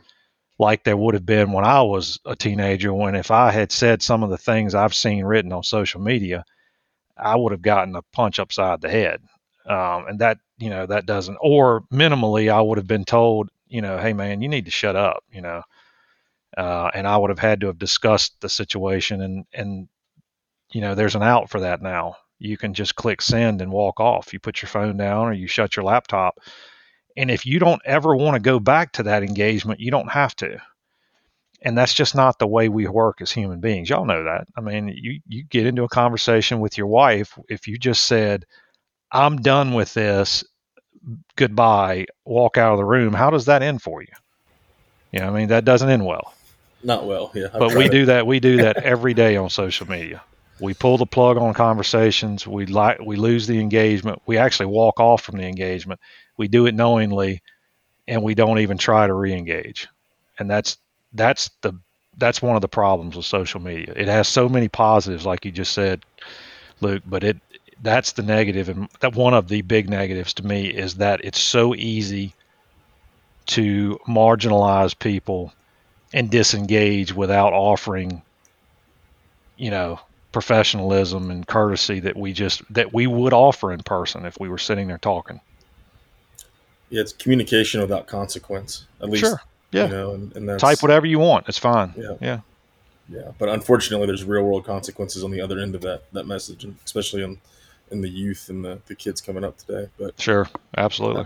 like there would have been when I was a teenager. When if I had said some of the things I've seen written on social media, I would have gotten a punch upside the head. Um, and that you know that doesn't, or minimally, I would have been told, you know, hey man, you need to shut up, you know. Uh, and I would have had to have discussed the situation, and and you know, there's an out for that now you can just click send and walk off. You put your phone down or you shut your laptop. And if you don't ever want to go back to that engagement, you don't have to. And that's just not the way we work as human beings. Y'all know that. I mean, you, you get into a conversation with your wife. If you just said, I'm done with this, goodbye, walk out of the room, how does that end for you? You know, I mean, that doesn't end well. Not well, yeah. I've But we it. do that. We do that every day on social media. We pull the plug on conversations. We like we lose the engagement. We actually walk off from the engagement. We do it knowingly, and we don't even try to re-engage. And that's that's the that's one of the problems with social media. It has so many positives, like you just said, Luke. But it that's the negative, and that one of the big negatives to me is that it's so easy to marginalize people and disengage without offering you know professionalism and courtesy that we just that we would offer in person if we were sitting there talking Yeah, it's communication without consequence. At least, Sure. Yeah. You know, and, and type whatever you want it's fine Yeah. yeah Yeah, but unfortunately, there's real world consequences on the other end of that that message, and especially in in the youth and the, the kids coming up today. But sure absolutely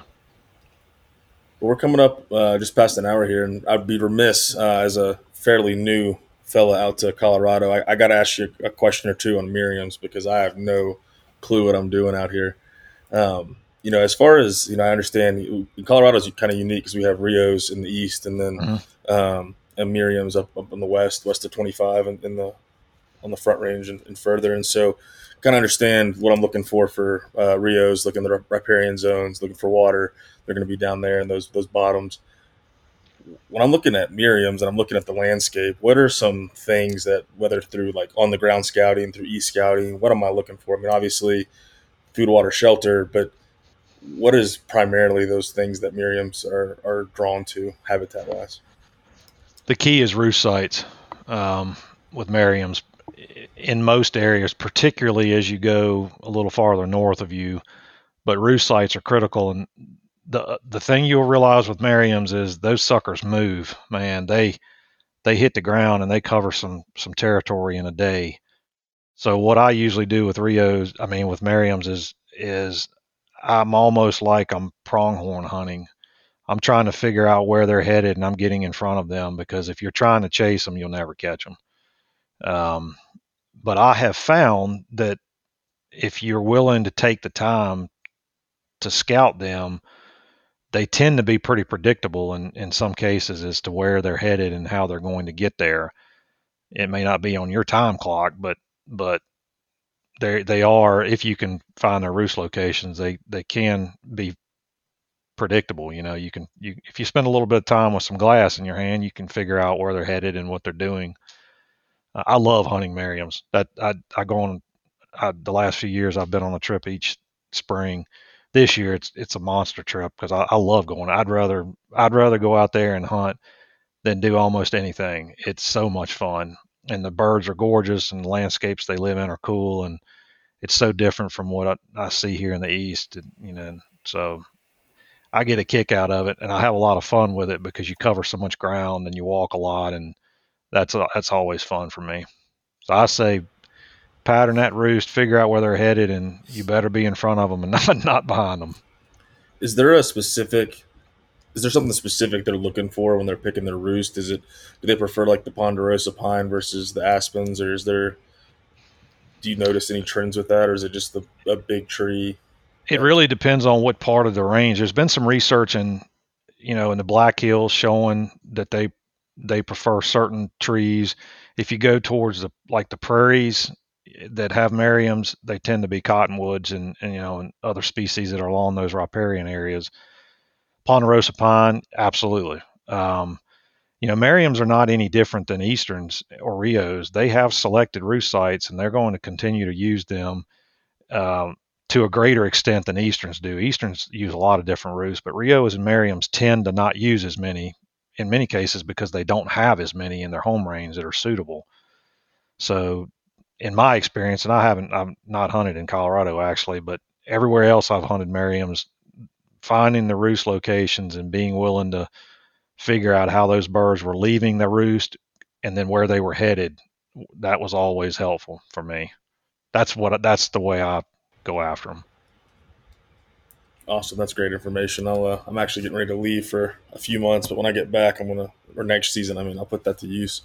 Well, we're coming up uh, just past an hour here, and I'd be remiss uh, as a fairly new fella out to Colorado. I, I got to ask you a question or two on Merriam's because I have no clue what I'm doing out here. Um, you know, as far as you know, I understand Colorado's kind of unique because we have Rios in the east, and then Mhm. um, and Merriam's up, up in the west, west of 25, and in the on the front range and, and further. And so, kind of understand what I'm looking for for uh, Rios, looking the riparian zones, looking for water. They're going to be down there in those those bottoms. When I'm looking at Merriam's and I'm looking at the landscape, what are some things that, whether through like on the ground scouting, through e scouting, what am I looking for? I mean, obviously, food, water, shelter, but what is primarily those things that Merriam's are, are drawn to habitat wise? the key is roost sites um, with Merriam's in most areas, particularly as you go a little farther north of you. But roost sites are critical, and the the thing you'll realize with Merriam's is those suckers move. Man, they they hit the ground and they cover some some territory in a day. So what I usually do with Rios, I mean with Merriam's, is is I'm almost like I'm pronghorn hunting. I'm trying to figure out where they're headed, and I'm getting in front of them because if you're trying to chase them, you'll never catch them. Um, but I have found that if you're willing to take the time to scout them, they tend to be pretty predictable in, in some cases as to where they're headed and how they're going to get there. It may not be on your time clock, but but they they are if you can find their roost locations, they they can be predictable. You know, you can you if you spend a little bit of time with some glass in your hand, you can figure out where they're headed and what they're doing. I love hunting Merriam's. That I I go on I, the last few years I've been on a trip each spring. This year it's it's a monster trip because I, I love going. I'd rather I'd rather go out there and hunt than do almost anything. It's so much fun, and the birds are gorgeous, and the landscapes they live in are cool, and it's so different from what I, I see here in the east. You know, so I get a kick out of it, and I have a lot of fun with it because you cover so much ground and you walk a lot, and that's that's always fun for me. So I say pattern that roost, figure out where they're headed, and you better be in front of them and not not behind them. Is there a specific? Is there something specific they're looking for when they're picking their roost? Is it do they prefer like the ponderosa pine versus the aspens, or is there? Do you notice any trends with that, or is it just the, a big tree? It really depends on what part of the range. There's been some research in, you know, in the Black Hills showing that they they prefer certain trees. If you go towards the like the prairies that have Merriam's, they tend to be cottonwoods and, and you know and other species that are along those riparian areas. Ponderosa pine, absolutely. Um, you know, Merriam's are not any different than Easterns or Rios. They have selected roost sites, and they're going to continue to use them um, to a greater extent than Easterns do. Easterns use a lot of different roosts, but Rios and Merriam's tend to not use as many in many cases because they don't have as many in their home range that are suitable. So in my experience, and I haven't, I'm not hunted in Colorado actually, but everywhere else I've hunted Merriam's, finding the roost locations and being willing to figure out how those birds were leaving the roost and then where they were headed, that was always helpful for me. That's what, that's the way I go after them. Awesome, that's great information. I'll, uh, I'm actually getting ready to leave for a few months, but when I get back, I'm gonna or next season, I mean, I'll put that to use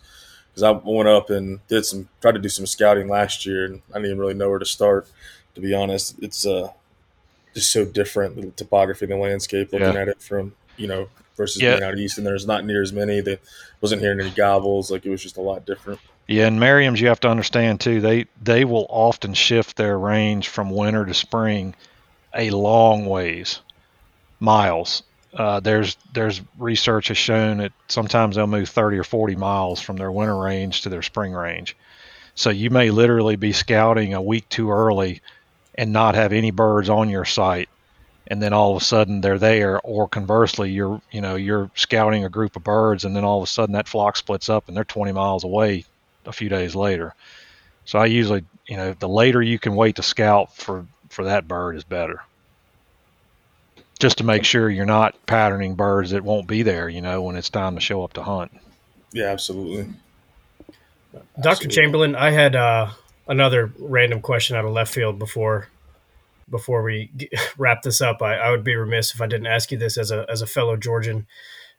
because I went up and did some tried to do some scouting last year, and I didn't even really know where to start. To be honest, it's uh, just so different the topography, and the landscape, looking yeah. at it from you know versus yeah. being out east, and there's not near as many. They wasn't hearing any gobbles. Like it was just a lot different. Yeah, and Merriam's you have to understand too. They they will often shift their range from winter to spring a long ways, miles. Uh, there's there's research has shown that sometimes they'll move 30 or 40 miles from their winter range to their spring range. So you may literally be scouting a week too early and not have any birds on your site. And then all of a sudden they're there. Or conversely you're you know you're scouting a group of birds and then all of a sudden that flock splits up and they're 20 miles away a few days later. So i usually you know the later you can wait to scout for for that bird is better just to make sure you're not patterning birds that won't be there, you know, when it's time to show up to hunt. Yeah, absolutely. Dr. Chamberlain, I had uh, another random question out of left field before before we get, wrap this up. I, I, would be remiss if I didn't ask you this as a as a fellow Georgian.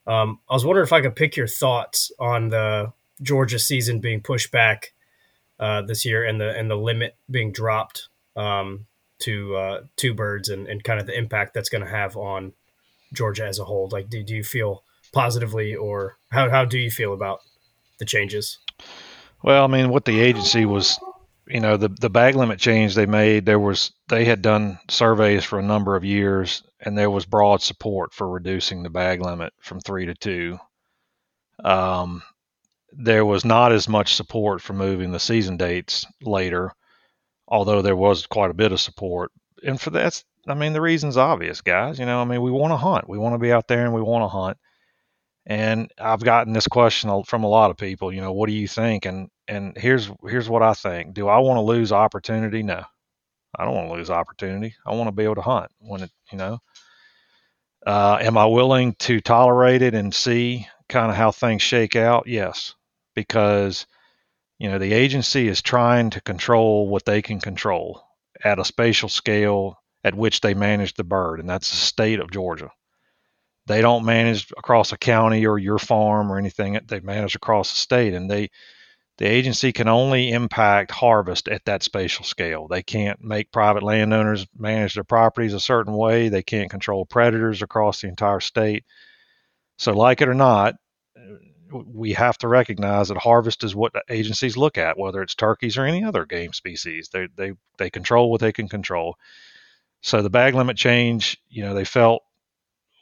Um, I was wondering if I could pick your thoughts on the Georgia season being pushed back uh, this year and the and the limit being dropped. Um, to uh, two birds and, and kind of the impact that's going to have on Georgia as a whole. Like, do, do you feel positively, or how how do you feel about the changes? Well, I mean, what the agency was, you know, the the bag limit change they made, there was they had done surveys for a number of years, and there was broad support for reducing the bag limit from three to two. Um, there was not as much support for moving the season dates later although there was quite a bit of support. And for that, I mean, the reason's obvious, guys. You know, I mean, we want to hunt. We want to be out there and we want to hunt. And I've gotten this question from a lot of people. You know, what do you think? And and here's here's what I think. Do I want to lose opportunity? No, I don't want to lose opportunity. I want to be able to hunt when it. You know, uh, am I willing to tolerate it and see kind of how things shake out? Yes, because you know, the agency is trying to control what they can control at a spatial scale at which they manage the bird, and that's the state of Georgia. They don't manage across a county or your farm or anything. They manage across the state, and they the agency can only impact harvest at that spatial scale. They can't make private landowners manage their properties a certain way. They can't control predators across the entire state. So, like it or not, we have to recognize that harvest is what agencies look at, whether it's turkeys or any other game species. They they they control what they can control. So the bag limit change, you know, they felt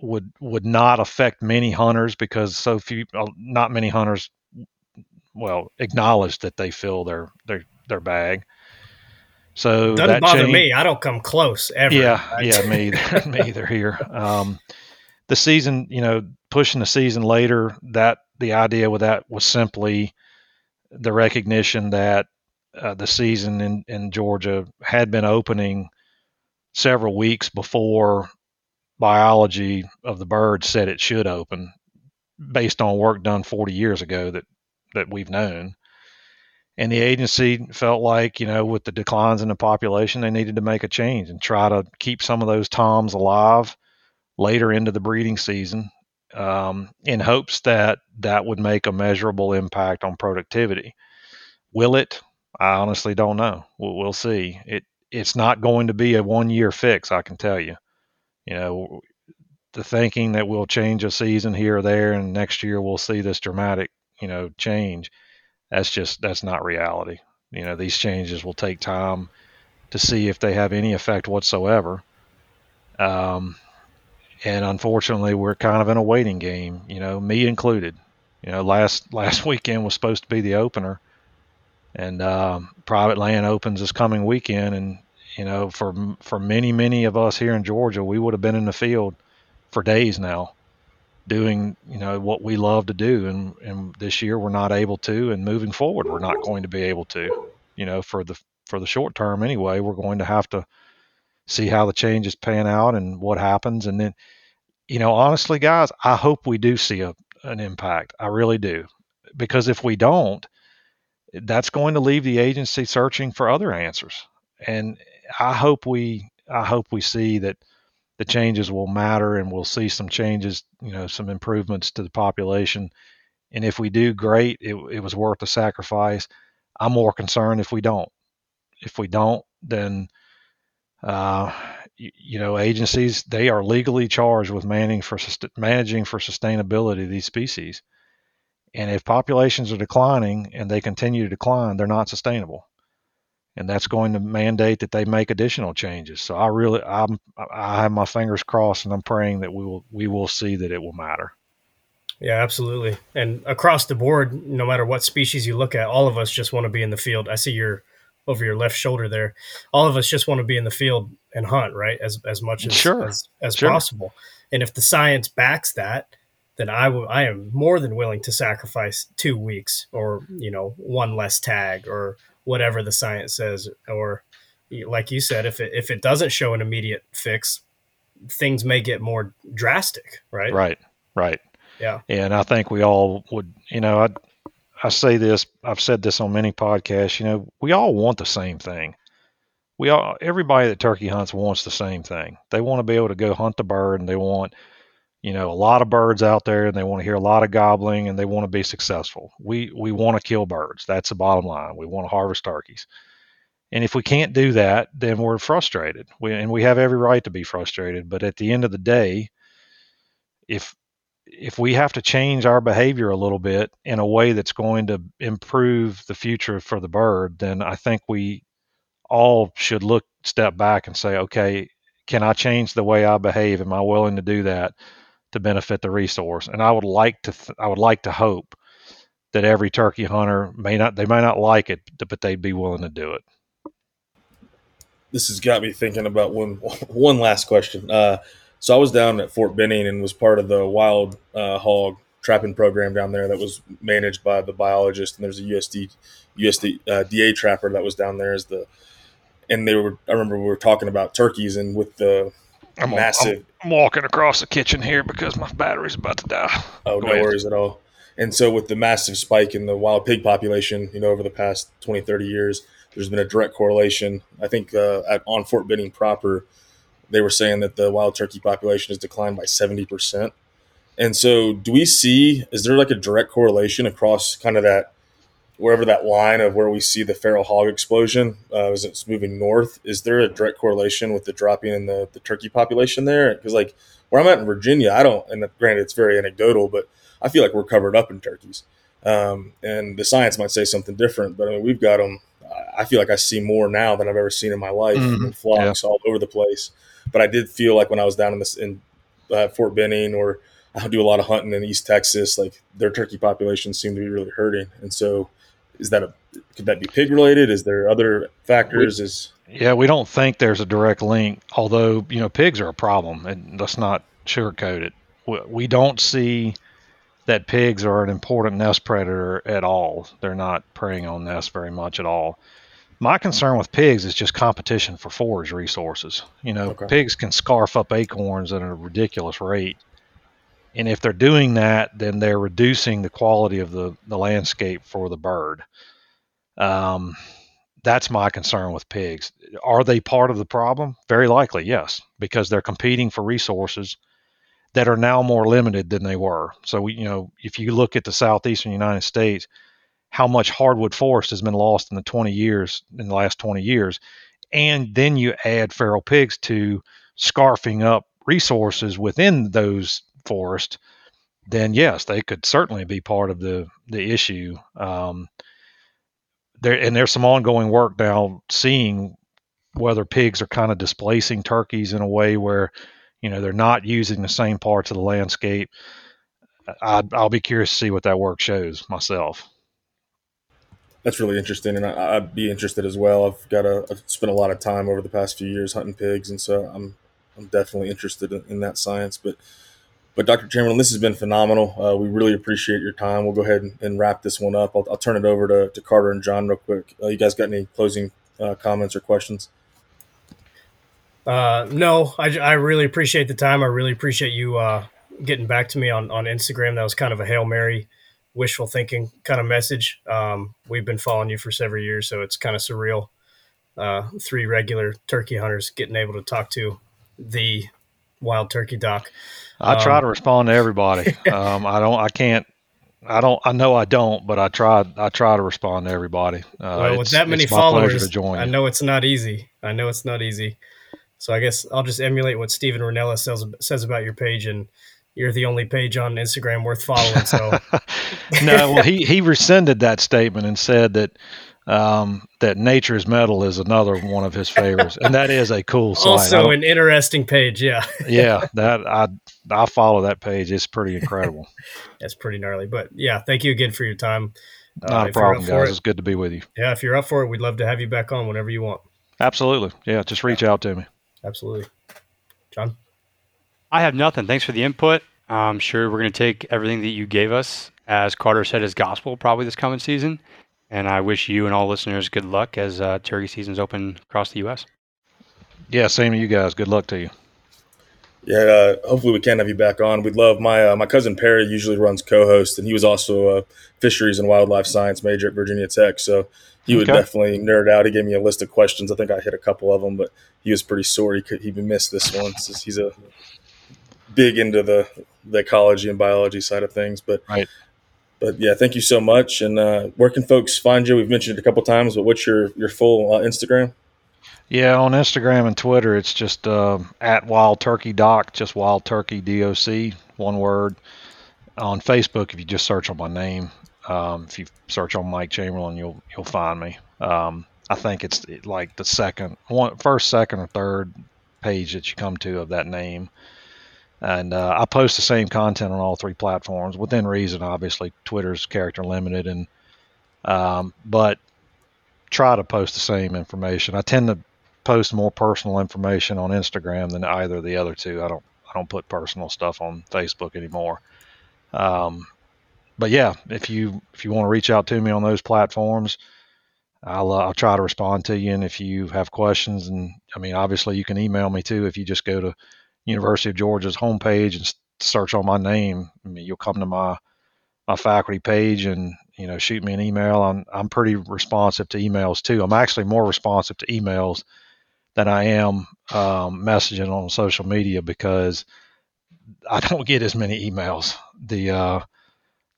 would would not affect many hunters because so few, uh, not many hunters, well, acknowledge that they fill their their their bag. So doesn't bother change, me. I don't come close ever. Yeah, yeah, me either. me either here. Um, the season, you know, pushing the season later, that the idea with that was simply the recognition that uh, the season in, in Georgia had been opening several weeks before biology of the bird said it should open based on work done 40 years ago that that we've known. And the agency felt like you know with the declines in the population they needed to make a change and try to keep some of those toms alive later into the breeding season um, in hopes that that would make a measurable impact on productivity. Will it? I honestly don't know. We'll, we'll see. It it's not going to be a one year fix i can tell you. You know the thinking that we'll change a season here or there and next year we'll see this dramatic you know change that's just that's not reality. You know, these changes will take time to see if they have any effect whatsoever. Um, and unfortunately, we're kind of in a waiting game. You know, me included. You know, last last weekend was supposed to be the opener, and um, private land opens this coming weekend. And you know, for for many many of us here in Georgia, we would have been in the field for days now doing you know what we love to do and and this year we're not able to and moving forward we're not going to be able to you know for the for the short term anyway we're going to have to see how the changes pan out and what happens and then you know honestly guys i hope we do see a, an impact i really do because if we don't that's going to leave the agency searching for other answers and i hope we i hope we see that the changes will matter and we'll see some changes, you know, some improvements to the population. And if we do, great. It, it was worth the sacrifice. I'm more concerned if we don't. If we don't, then, uh, you, you, know, agencies they are legally charged with managing for managing for sustainability of these species. And if populations are declining and they continue to decline, they're not sustainable and that's going to mandate that they make additional changes. So I really, I'm, I have my fingers crossed, and I'm praying that we will, we will see that it will matter. Yeah, absolutely. And across the board, no matter what species you look at, all of us just want to be in the field. I see your over your left shoulder there. All of us just want to be in the field and hunt, right? As as much as sure. as, as sure. possible. And if the science backs that, then I will I am more than willing to sacrifice two weeks or, you know, one less tag or whatever the science says or like you said if it if it doesn't show an immediate fix things may get more drastic right right right yeah and i think we all would you know i i say this i've said this on many podcasts you know we all want the same thing. We all everybody that turkey hunts wants the same thing. They want to be able to go hunt the bird and they want you know a lot of birds out there and they want to hear a lot of gobbling and they want to be successful. We we want to kill birds. That's the bottom line. We want to harvest turkeys. And if we can't do that then we're frustrated. We, and we have every right to be frustrated but at the end of the day if if we have to change our behavior a little bit in a way that's going to improve the future for the bird then i think we all should look step back and say okay can i change the way i behave am i willing to do that to benefit the resource. And I would like to th- I would like to hope that every turkey hunter may not they may not like it, but they'd be willing to do it. This has got me thinking about one one last question. Uh, so I was down at Fort Benning and was part of the wild uh, hog trapping program down there that was managed by the biologist. And there's a USD USD uh, DA trapper that was down there as the and they were I remember we were talking about turkeys and with the I'm massive. I'm, I'm, walking across the kitchen here because my battery's about to die. Oh, Go no ahead. worries at all. And so, with the massive spike in the wild pig population, you know, over the past 20, 30 years, there's been a direct correlation. I think uh, at, on Fort Benning proper, they were saying that the wild turkey population has declined by 70%. And so, do we see, is there like a direct correlation across kind of that wherever that line of where we see the feral hog explosion uh, as it's moving north, is there a direct correlation with the dropping in the, the turkey population there? Because like where I'm at in Virginia, I don't, and granted it's very anecdotal, but I feel like we're covered up in turkeys. Um, and the science might say something different, but I mean, we've got them. I feel like I see more now than I've ever seen in my life mm-hmm. flocks yeah. all over the place. But I did feel like when I was down in this in uh, Fort Benning or I do a lot of hunting in East Texas, like their turkey population seemed to be really hurting. And so is that a could that be pig related? Is there other factors? We, is yeah, we don't think there's a direct link. Although you know pigs are a problem, and let's not sugarcoat it. We, we don't see that pigs are an important nest predator at all. They're not preying on nests very much at all. My concern with pigs is just competition for forage resources. You know, okay. pigs can scarf up acorns at a ridiculous rate. And if they're doing that, then they're reducing the quality of the, the landscape for the bird. Um, that's my concern with pigs. Are they part of the problem? Very likely, yes, because they're competing for resources that are now more limited than they were. So, we, you know, if you look at the southeastern United States, how much hardwood forest has been lost in the 20 years, in the last 20 years, and then you add feral pigs to scarfing up resources within those forests, then yes, they could certainly be part of the the issue. Um, there and there's some ongoing work now seeing whether pigs are kind of displacing turkeys in a way where you know they're not using the same parts of the landscape. I, will be curious to see what that work shows myself. That's really interesting, and I, would be interested as well. I've got a I've spent a lot of time over the past few years hunting pigs, and so I'm I'm definitely interested in, in that science. But but Dr. Chamberlain, this has been phenomenal. Uh, we really appreciate your time. We'll go ahead and, and wrap this one up. I'll, I'll, turn it over to, to Carter and Jon real quick. Uh, you guys got any closing uh, comments or questions? Uh, no, I, I really appreciate the time. I really appreciate you uh, getting back to me on, on Instagram. That was kind of a Hail Mary, wishful thinking kind of message. Um, we've been following you for several years, so it's kind of surreal. Uh, three regular turkey hunters getting able to talk to the wild turkey doc. I um, try to respond to everybody. um, I don't. I can't. I don't. I know I don't, but I try. I try to respond to everybody. Uh, well, with that many followers, I know it's not easy. I know it's not easy. So I guess I'll just emulate what Steven Rinella says says about your page, and you're the only page on Instagram worth following. So no, well, he he rescinded that statement and said that um, that Nature's Metal is another one of his favorites, and that is a cool site. Also, an interesting page, yeah. yeah, that I I follow that page. It's pretty incredible. That's pretty gnarly, but yeah, thank you again for your time. Not uh, a problem, guys. It, it's good to be with you. Yeah, if you're up for it, we'd love to have you back on whenever you want. Absolutely. Yeah, just reach out to me. Absolutely, Jon. I have nothing. Thanks for the input. I'm sure we're going to take everything that you gave us, as Carter said, as gospel probably this coming season and I wish you and all listeners good luck as uh, turkey season's open across the U.S. Yeah, same to you guys. Good luck to you. Yeah, uh, hopefully we can have you back on. We'd love my uh, my cousin Perry usually runs co-host, and he was also a fisheries and wildlife science major at Virginia Tech. So he would okay. definitely nerd out. He gave me a list of questions. I think I hit a couple of them, but he was pretty sore he could he missed this one since he's a big into the the ecology and biology side of things. But right but yeah, thank you so much. And uh, where can folks find you? We've mentioned it a couple times, but what's your your full uh, Instagram? Yeah, on Instagram and Twitter, it's just uh, at Wild Turkey Doc, just Wild Turkey DOC, one word. On Facebook, if you just search on my name, um, if you search on Mike Chamberlain, you'll you'll find me. Um, I think it's like the second, one, first, second, or third page that you come to of that name and uh, I post the same content on all three platforms within reason. Obviously, Twitter's character limited, and um, but try to post the same information. I tend to post more personal information on Instagram than either of the other two. I don't I don't put personal stuff on Facebook anymore. Um, but yeah, if you if you want to reach out to me on those platforms, I'll uh, I'll try to respond to you. And if you have questions, and I mean, obviously, you can email me too. If you just go to University of Georgia's homepage and search on my name, I mean, you'll come to my my faculty page and you know shoot me an email. I'm I'm pretty responsive to emails too. I'm actually more responsive to emails than I am um, messaging on social media because I don't get as many emails. The uh,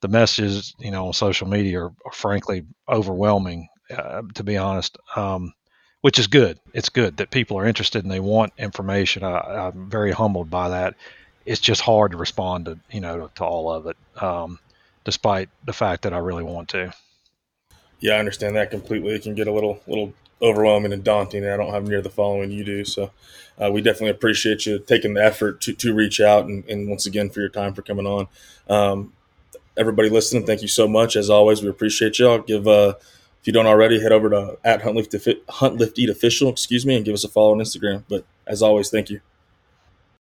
the messages you know on social media are, are frankly overwhelming. Uh, to be honest, um, which is good. It's good that people are interested and they want information. I, am very humbled by that. It's just hard to respond to you know to, to all of it, um, despite the fact that I really want to. Yeah, I understand that completely. It can get a little little overwhelming and daunting. And I don't have near the following you do, so uh, we definitely appreciate you taking the effort to, to reach out and, and once again for your time for coming on. Um, everybody listening, thank you so much. As always, we appreciate you. I'll give. Uh, if you don't already, head over to at Hunt Lift, Hunt Lift Eat Official, excuse me, and give us a follow on Instagram. But as always, thank you.